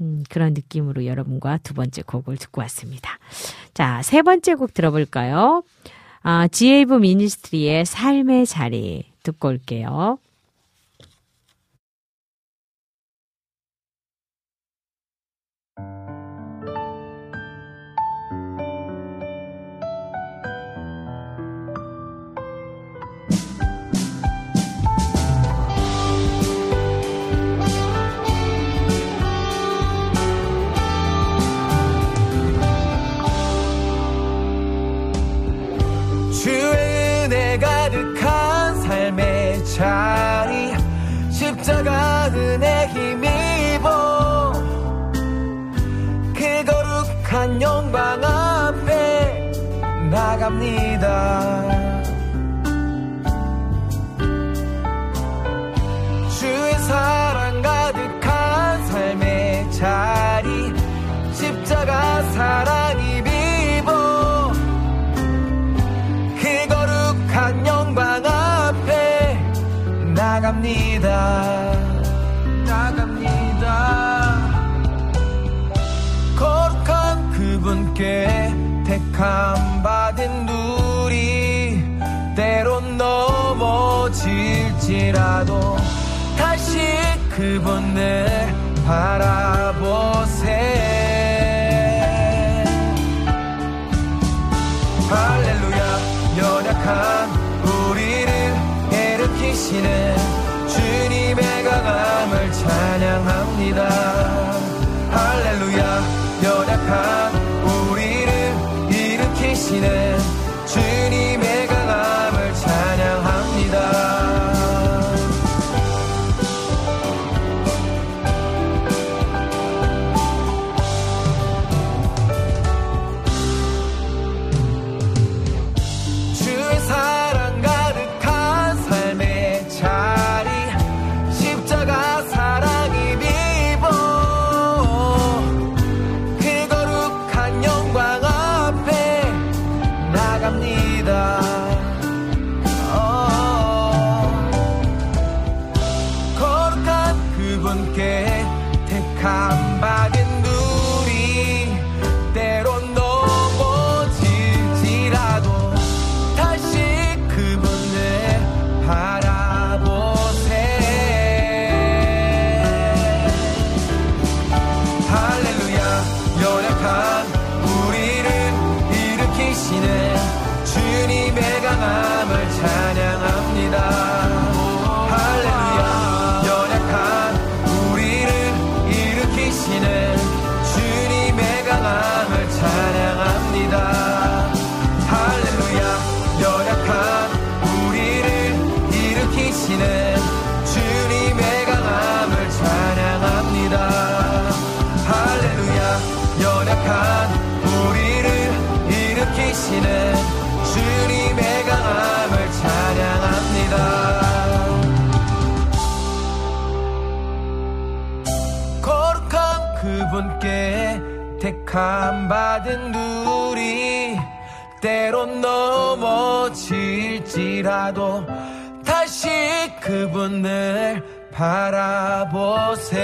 음, 그런 느낌으로 여러분과 두 번째 곡을 듣고 왔습니다. 자, 세 번째 곡 들어볼까요? 아, 지에이브 미니스트리의 삶의 자리 듣고 올게요. 사랑이 비보. 그 거룩한 영광 앞에 나갑니다. 나갑니다. 거룩한 그분께 택함 받은 우리 때론 넘어질지라도 다시 그분을 바라보세 강함을 찬양합니다. 할렐루야 연약한 우리를 일으키시는 택함 받은 우리 때론 넘어질지라도 다시 그분을 바라보세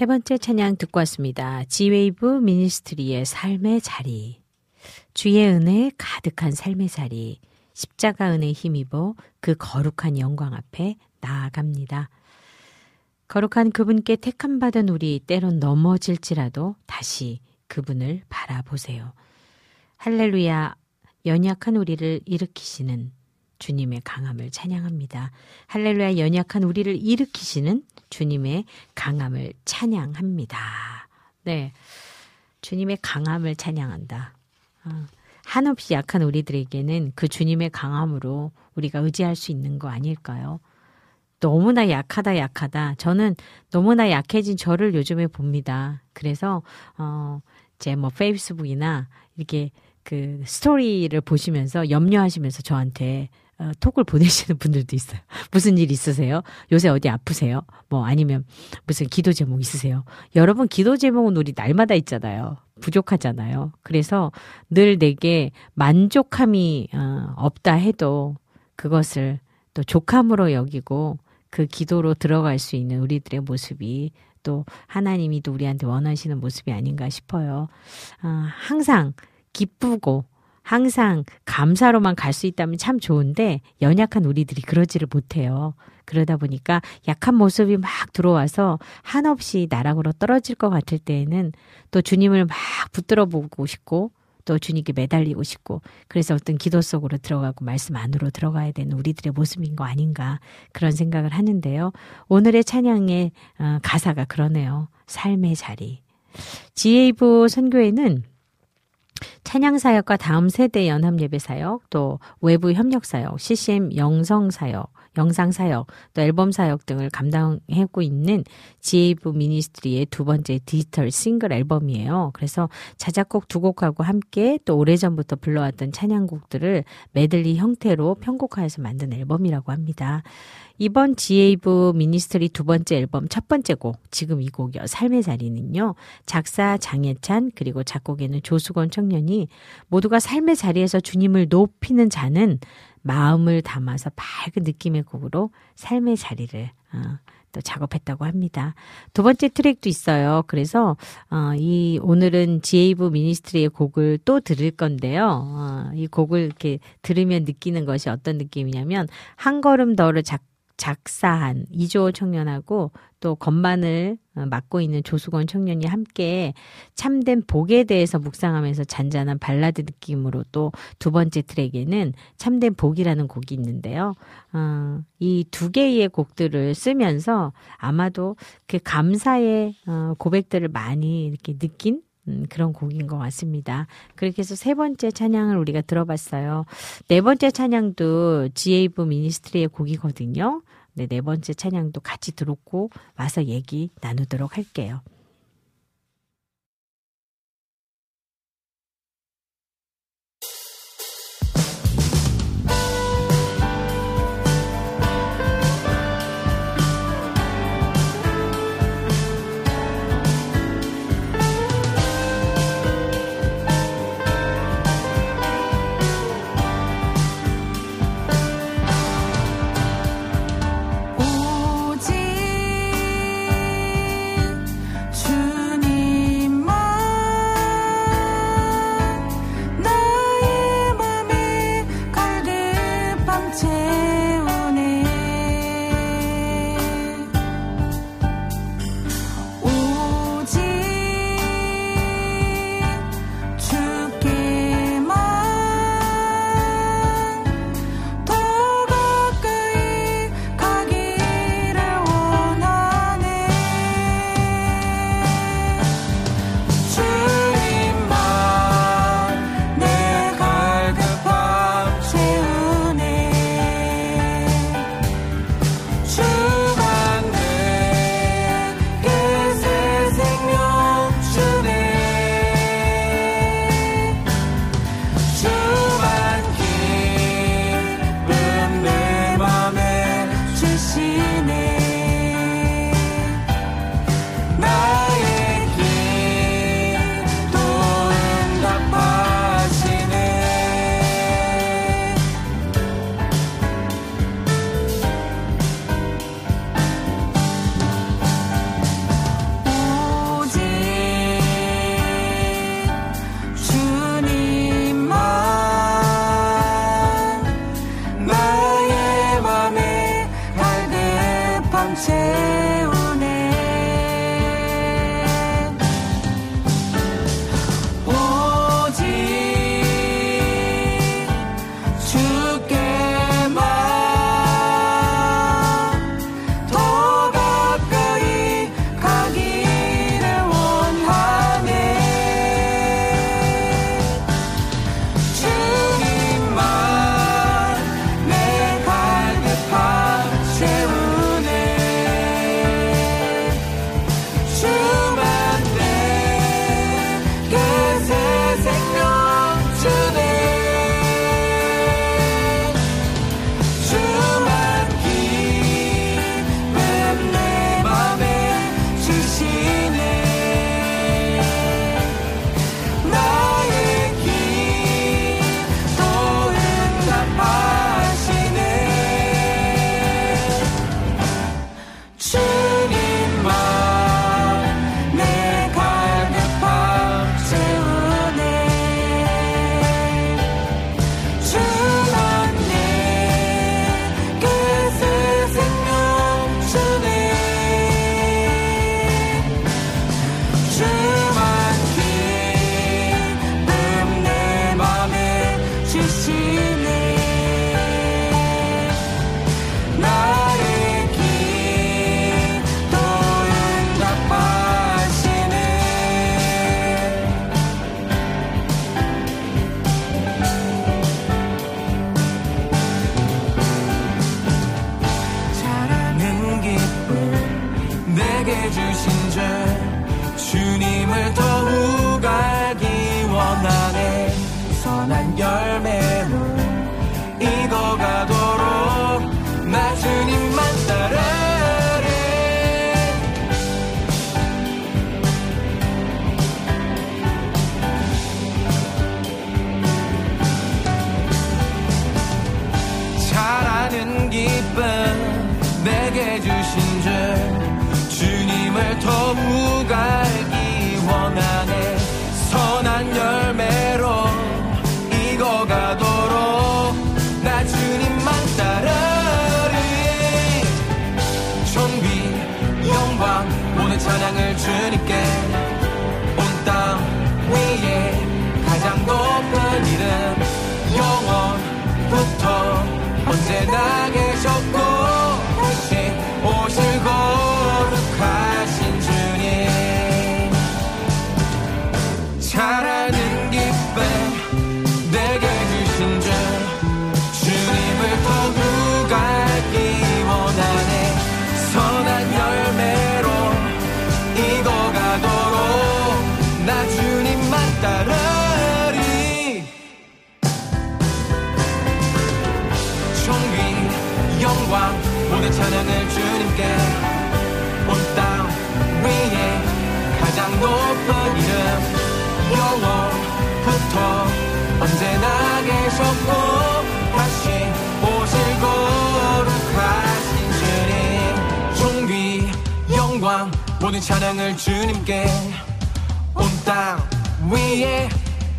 세 번째 찬양 듣고 왔습니다. 지웨이브 미니스트리의 삶의 자리. 주의 은혜 가득한 삶의 자리. 십자가 은혜 힘입어 그 거룩한 영광 앞에 나아갑니다. 거룩한 그분께 택함받은 우리 때론 넘어질지라도 다시 그분을 바라보세요. 할렐루야, 연약한 우리를 일으키시는 주님의 강함을 찬양합니다. 할렐루야, 연약한 우리를 일으키시는 주님의 강함을 찬양합니다. 네. 주님의 강함을 찬양한다. 어, 한없이 약한 우리들에게는 그 주님의 강함으로 우리가 의지할 수 있는 거 아닐까요? 너무나 약하다, 약하다. 저는 너무나 약해진 저를 요즘에 봅니다. 그래서, 어, 제 뭐 페이스북이나 이렇게 그 스토리를 보시면서 염려하시면서 저한테 어, 톡을 보내시는 분들도 있어요. 무슨 일 있으세요? 요새 어디 아프세요? 뭐 아니면 무슨 기도 제목 있으세요? 여러분 기도 제목은 우리 날마다 있잖아요. 부족하잖아요. 그래서 늘 내게 만족함이 어, 없다 해도 그것을 또 족함으로 여기고 그 기도로 들어갈 수 있는 우리들의 모습이 또 하나님이 또 우리한테 원하시는 모습이 아닌가 싶어요. 어, 항상 기쁘고 항상 감사로만 갈 수 있다면 참 좋은데 연약한 우리들이 그러지를 못해요. 그러다 보니까 약한 모습이 막 들어와서 한없이 나락으로 떨어질 것 같을 때에는 또 주님을 막 붙들어 보고 싶고 또 주님께 매달리고 싶고 그래서 어떤 기도 속으로 들어가고 말씀 안으로 들어가야 되는 우리들의 모습인 거 아닌가 그런 생각을 하는데요. 오늘의 찬양의 어, 가사가 그러네요. 삶의 자리. 지에이브 선교회는 찬양 사역과 다음 세대 연합 예배 사역, 또 외부 협력 사역, CCM 영성 사역, 영상 사역, 또 앨범 사역 등을 감당하고 있는 지에이브 Ministry의 두 번째 디지털 싱글 앨범이에요. 그래서 자작곡 두 곡하고 함께 또 오래전부터 불러왔던 찬양곡들을 메들리 형태로 편곡하여서 만든 앨범이라고 합니다. 이번 지에이브 Ministry 두 번째 앨범 첫 번째 곡, 지금 이 곡이요. 삶의 자리는요. 작사 장예찬 그리고 작곡에는 조수건 청년이 모두가 삶의 자리에서 주님을 높이는 자는 마음을 담아서 밝은 느낌의 곡으로 삶의 자리를 어, 또 작업했다고 합니다. 두 번째 트랙도 있어요. 그래서 어, 이 오늘은 지에이브 미니스트리의 곡을 또 들을 건데요. 어, 이 곡을 이렇게 들으면 느끼는 것이 어떤 느낌이냐면 한 걸음 더를 작 작사한 이조 청년하고 또 건반을 어, 맡고 있는 조수건 청년이 함께 참된 복에 대해서 묵상하면서 잔잔한 발라드 느낌으로 또 두 번째 트랙에는 참된 복이라는 곡이 있는데요. 어, 이 두 개의 곡들을 쓰면서 아마도 그 감사의 어, 고백들을 많이 이렇게 느낀 음, 그런 곡인 것 같습니다. 그렇게 해서 세 번째 찬양을 우리가 들어봤어요. 네 번째 찬양도 지에이브 미니스트리의 곡이거든요. 네, 네 번째 찬양도 같이 들었고 와서 얘기 나누도록 할게요. 주신 죄 주님을 더욱 언제 계셨고 다시 오실 거룩하신 주님. 존귀 영광 모든 찬양을 주님께 온 땅 위에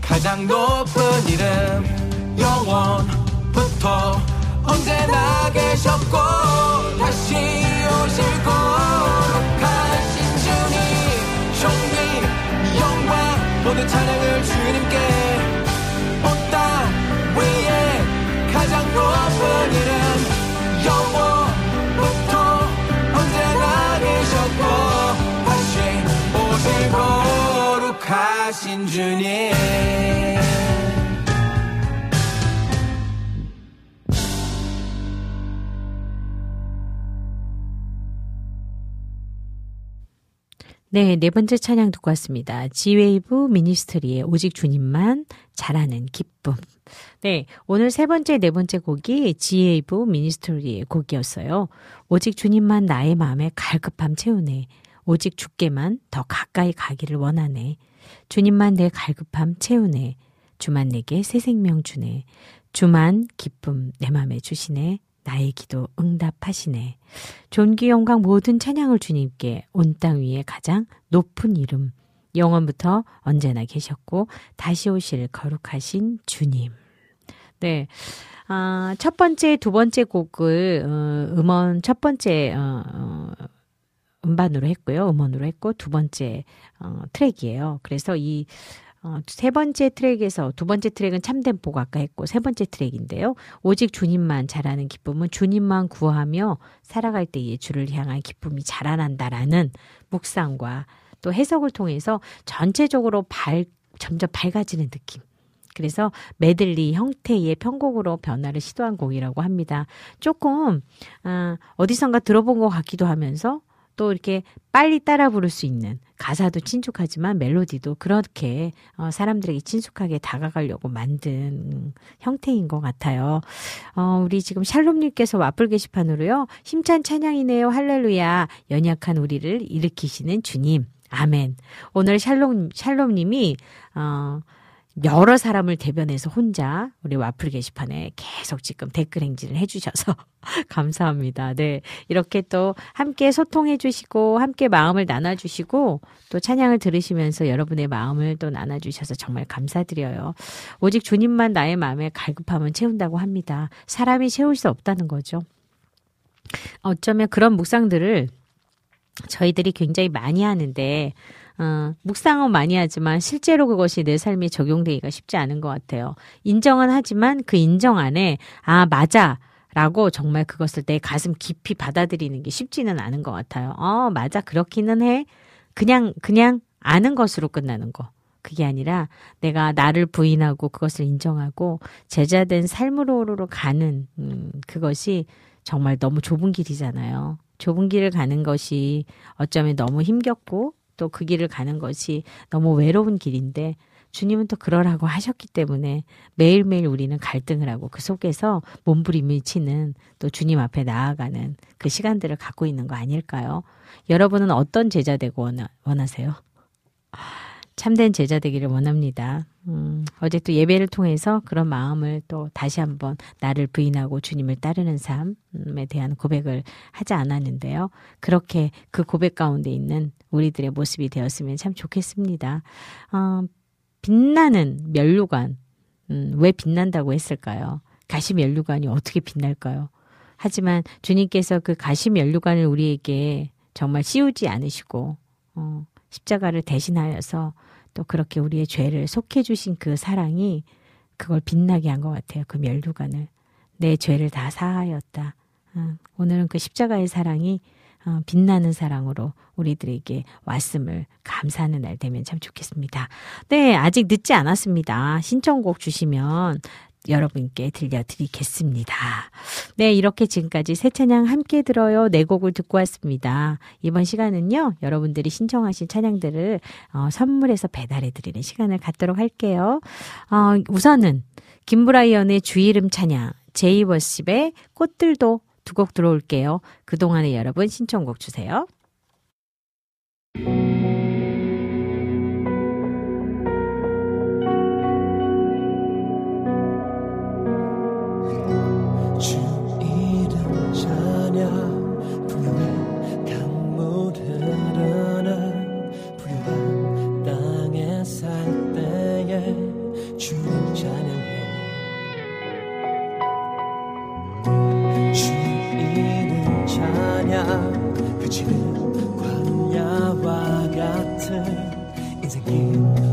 가장 높은 이름 영원부터 언제나 계셨고 다시 오실 거룩하신 주님. 존귀 영광 모든 찬양을 주님께 네, 네 번째 찬양 듣고 왔습니다. 지웨이브 미니스트리의 오직 주님만 잘하는 기쁨. 네, 오늘 세 번째, 네 번째 곡이 지웨이브 미니스트리의 곡이었어요. 오직 주님만 나의 마음에 갈급함 채우네. 오직 주께만 더 가까이 가기를 원하네. 주님만 내 갈급함 채우네. 주만 내게 새 생명 주네. 주만 기쁨 내 맘에 주시네. 나의 기도 응답하시네. 존귀 영광 모든 찬양을 주님께 온 땅 위에 가장 높은 이름 영원부터 언제나 계셨고 다시 오실 거룩하신 주님. 네. 아, 첫 번째, 두 번째 곡을 어, 음원 첫 번째 어, 어, 음반으로 했고요. 음원으로 했고 두 번째 어, 트랙이에요. 그래서 이 어, 세 번째 트랙에서 두 번째 트랙은 참된 복 아까 했고 세 번째 트랙인데요. 오직 주님만 잘하는 기쁨은 주님만 구하며 살아갈 때에 주를 향한 기쁨이 자라난다라는 묵상과 또 해석을 통해서 전체적으로 발, 점점 밝아지는 느낌. 그래서 메들리 형태의 편곡으로 변화를 시도한 곡이라고 합니다. 조금 아, 어디선가 들어본 것 같기도 하면서 또 이렇게 빨리 따라 부를 수 있는 가사도 친숙하지만 멜로디도 그렇게 어, 사람들에게 친숙하게 다가가려고 만든 음, 형태인 것 같아요. 어, 우리 지금 샬롬님께서 와플 게시판으로요. 힘찬 찬양이네요. 할렐루야. 연약한 우리를 일으키시는 주님. 아멘. 오늘 샬롬, 샬롬님이, 어, 여러 사람을 대변해서 혼자 우리 와플 게시판에 계속 지금 댓글 행진을 해주셔서 감사합니다. 네. 이렇게 또 함께 소통해 주시고 함께 마음을 나눠주시고 또 찬양을 들으시면서 여러분의 마음을 또 나눠주셔서 정말 감사드려요. 오직 주님만 나의 마음에 갈급함을 채운다고 합니다. 사람이 채울 수 없다는 거죠. 어쩌면 그런 묵상들을 저희들이 굉장히 많이 하는데 어, 묵상은 많이 하지만 실제로 그것이 내 삶에 적용되기가 쉽지 않은 것 같아요. 인정은 하지만 그 인정 안에 아 맞아. 라고 정말 그것을 내 가슴 깊이 받아들이는 게 쉽지는 않은 것 같아요. 어, 맞아. 그렇기는 해. 그냥, 그냥 아는 것으로 끝나는 거. 그게 아니라 내가 나를 부인하고 그것을 인정하고 제자된 삶으로 가는, 음, 그것이 정말 너무 좁은 길이잖아요. 좁은 길을 가는 것이 어쩌면 너무 힘겹고 또 그 길을 가는 것이 너무 외로운 길인데 주님은 또 그러라고 하셨기 때문에 매일매일 우리는 갈등을 하고 그 속에서 몸부림을 치는 또 주님 앞에 나아가는 그 시간들을 갖고 있는 거 아닐까요? 여러분은 어떤 제자 되고 원하, 원하세요? 참된 제자 되기를 원합니다. 음, 어제 또 예배를 통해서 그런 마음을 또 다시 한번 나를 부인하고 주님을 따르는 삶에 대한 고백을 하지 않았는데요. 그렇게 그 고백 가운데 있는 우리들의 모습이 되었으면 참 좋겠습니다. 어, 빛나는 면류관. 음, 왜 빛난다고 했을까요? 가시 면류관이 어떻게 빛날까요? 하지만 주님께서 그 가시 면류관을 우리에게 정말 씌우지 않으시고 어, 십자가를 대신하여서 또 그렇게 우리의 죄를 속해 주신 그 사랑이 그걸 빛나게 한 것 같아요. 그 면류관을 내 죄를 다 사하였다. 어, 오늘은 그 십자가의 사랑이 어, 빛나는 사랑으로 우리들에게 왔음을 감사하는 날 되면 참 좋겠습니다. 네, 아직 늦지 않았습니다. 신청곡 주시면 여러분께 들려드리겠습니다. 네, 이렇게 지금까지 새 찬양 함께 들어요. 네 곡을 듣고 왔습니다. 이번 시간은요, 여러분들이 신청하신 찬양들을 어, 선물해서 배달해 드리는 시간을 갖도록 할게요. 어, 우선은 김브라이언의 주 이름 찬양, 제이워십의 꽃들도 두 곡 들어올게요. 그동안에 여러분 신청곡 주세요. 그치는 광야와 같은 인생길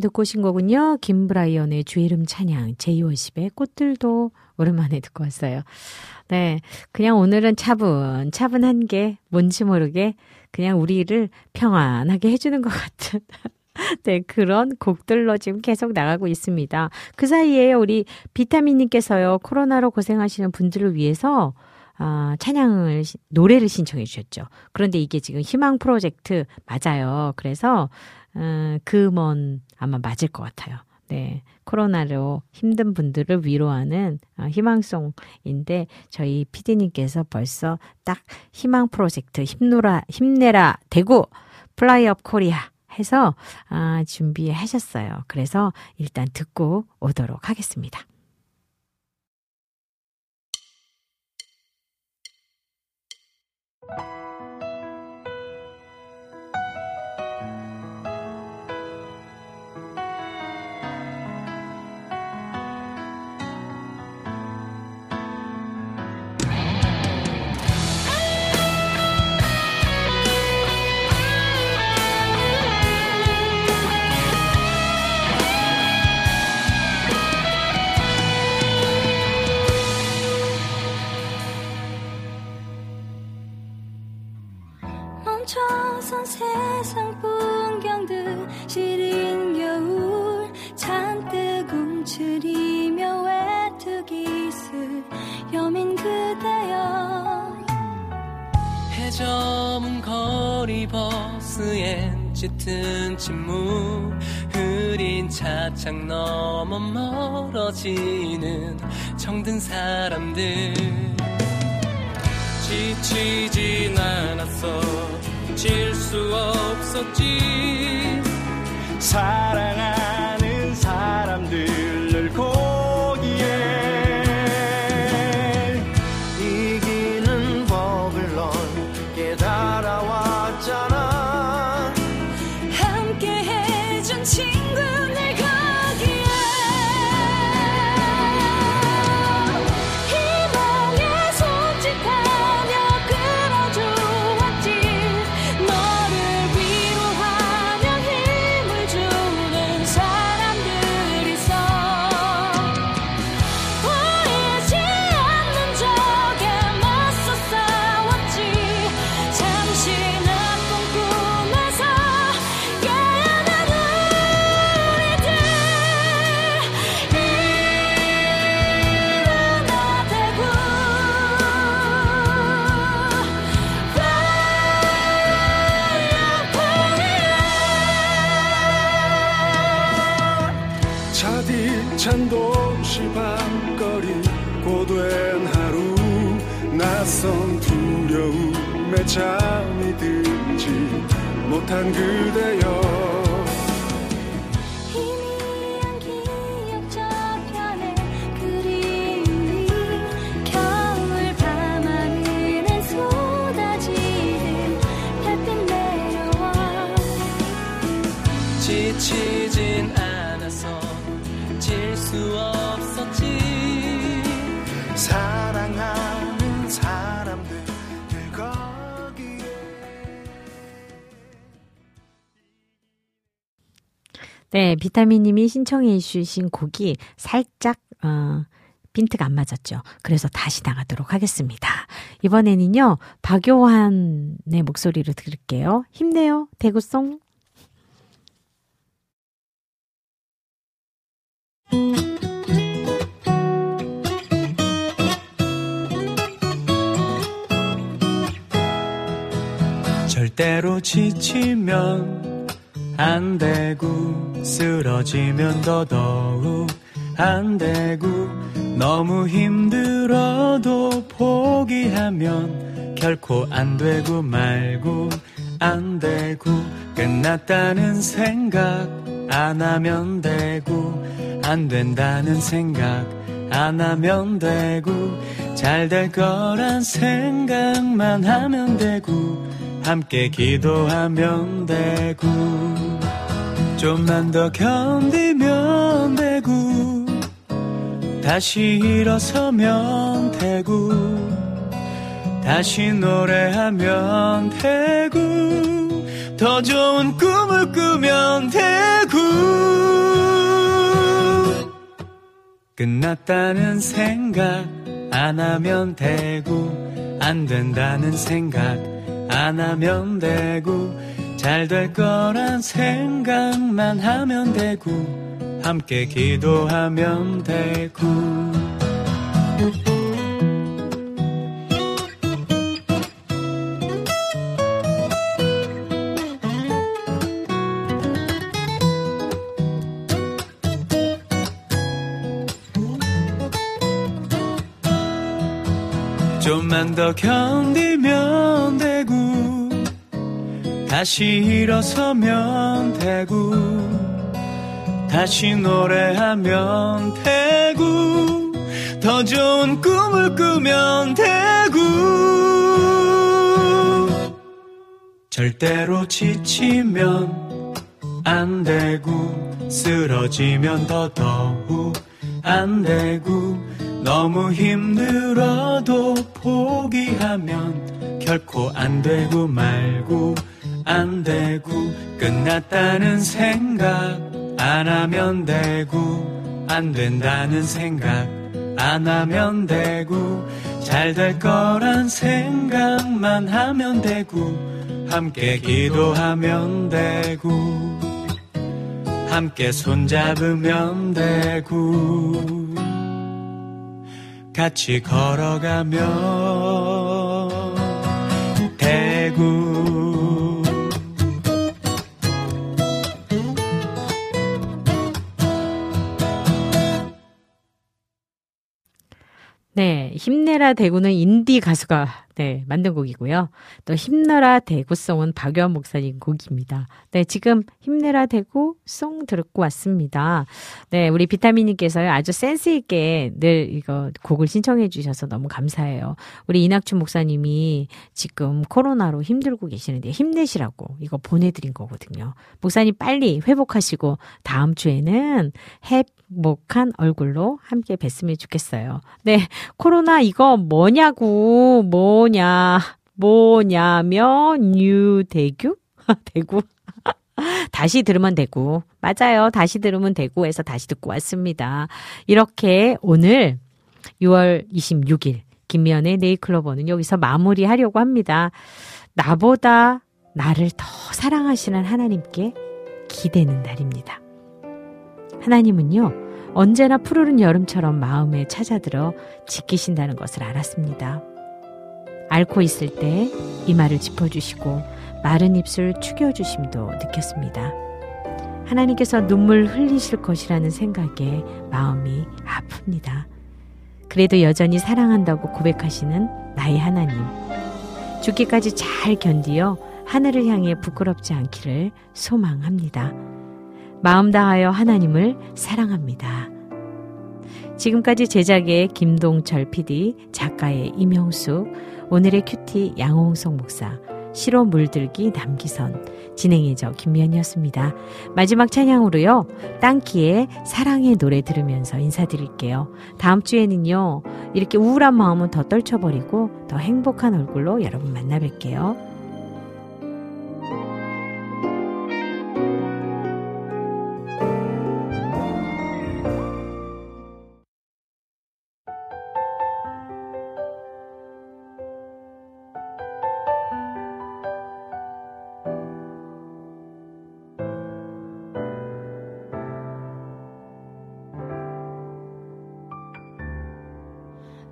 듣고 오신 거군요. 김브라이언의 주 이름 찬양, 제이워십의 꽃들도 오랜만에 듣고 왔어요. 네, 그냥 오늘은 차분, 차분한 게 뭔지 모르게 그냥 우리를 평안하게 해주는 것 같은. 네, 그런 곡들로 지금 계속 나가고 있습니다. 그 사이에 우리 비타민님께서요, 코로나로 고생하시는 분들을 위해서 아, 찬양을, 노래를 신청해 주셨죠. 그런데 이게 지금 희망 프로젝트 맞아요. 그래서 음, 그럼 아마 맞을 것 같아요. 네. 코로나로 힘든 분들을 위로하는 어, 희망송인데 저희 피디님께서 벌써 딱 희망 프로젝트 힘노라 힘내라 대구 Fly Up Korea 해서 아, 준비하셨어요. 그래서 일단 듣고 오도록 하겠습니다. 세상 풍경들 시린 겨울 잔뜩 움츠리며 외투기슬 여민 그대여. 해저문 거리 버스엔 짙은 침묵 흐린 차창 너머 멀어지는 정든 사람들. 지치진 않았어 질수 없었지. 사랑하 못한 그대여 네, 비타민님이 신청해 주신 곡이 살짝 어, 빈트가 안 맞았죠. 그래서 다시 나가도록 하겠습니다. 이번에는요, 박요한의 목소리로 들을게요. 힘내요, 대구송. 절대로 지치면 안 되고 쓰러지면 더더욱 안 되고 너무 힘들어도 포기하면 결코 안 되고 말고 안 되고 끝났다는 생각 안 하면 되고 안 된다는 생각 안 하면 되고 잘 될 거란 생각만 하면 되고 함께 기도하면 되고 좀만 더 견디면 되고 다시 일어서면 되고 다시 노래하면 되고 더 좋은 꿈을 꾸면 되고. 끝났다는 생각 안 하면 되고 안 된다는 생각 안 하면 되고 잘 될 거란 생각만 하면 되고 함께 기도하면 되고. 좀만 더 견디 다시 일어서면 되고 다시 노래하면 되고 더 좋은 꿈을 꾸면 되고. 절대로 지치면 안 되고 쓰러지면 더더욱 안 되고 너무 힘들어도 포기하면 결코 안 되고 말고 안 되고 끝났다는 생각 안 하면 되고 안 된다는 생각 안 하면 되고 잘 될 거란 생각만 하면 되고 함께 기도하면 되고 함께 손잡으면 되고 같이 걸어가면 네, 힘내라 대구는 인디 가수가 네, 만든 곡이고요. 또 힘내라 대구송은 박유한 목사님 곡입니다. 네, 지금 힘내라 대구 송 듣고 왔습니다. 네, 우리 비타민님께서 아주 센스 있게 늘 이거 곡을 신청해 주셔서 너무 감사해요. 우리 이낙춘 목사님이 지금 코로나로 힘들고 계시는데 힘내시라고 이거 보내드린 거거든요. 목사님 빨리 회복하시고 다음 주에는 행복한 얼굴로 함께 뵀으면 좋겠어요. 네, 코로나 이거 뭐냐고, 뭐냐, 뭐냐면, 뉴대구? 대구? 다시 들으면 되고. 맞아요. 다시 들으면 해서 다시 듣고 왔습니다. 이렇게 오늘 6월 26일, 김미연의 네이클로버는 여기서 마무리하려고 합니다. 나보다 나를 더 사랑하시는 하나님께 기대는 날입니다. 하나님은요, 언제나 푸르른 여름처럼 마음에 찾아들어 지키신다는 것을 알았습니다. 앓고 있을 때 이마를 짚어주시고 마른 입술 축여주심도 느꼈습니다. 하나님께서 눈물 흘리실 것이라는 생각에 마음이 아픕니다. 그래도 여전히 사랑한다고 고백하시는 나의 하나님. 죽기까지 잘 견디어 하늘을 향해 부끄럽지 않기를 소망합니다. 마음 다하여 하나님을 사랑합니다. 지금까지 제작의 김동철 PD, 작가의 임영숙, 오늘의 큐티 양홍석 목사, 시로 물들기 남기선, 진행의 저 김미연이었습니다. 마지막 찬양으로요, 땅키의 사랑의 노래 들으면서 인사드릴게요. 다음 주에는요, 이렇게 우울한 마음은 더 떨쳐버리고 더 행복한 얼굴로 여러분 만나 뵐게요.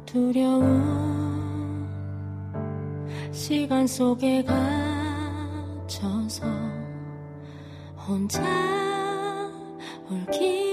두려운 시간 속에 갇혀서 혼자 울기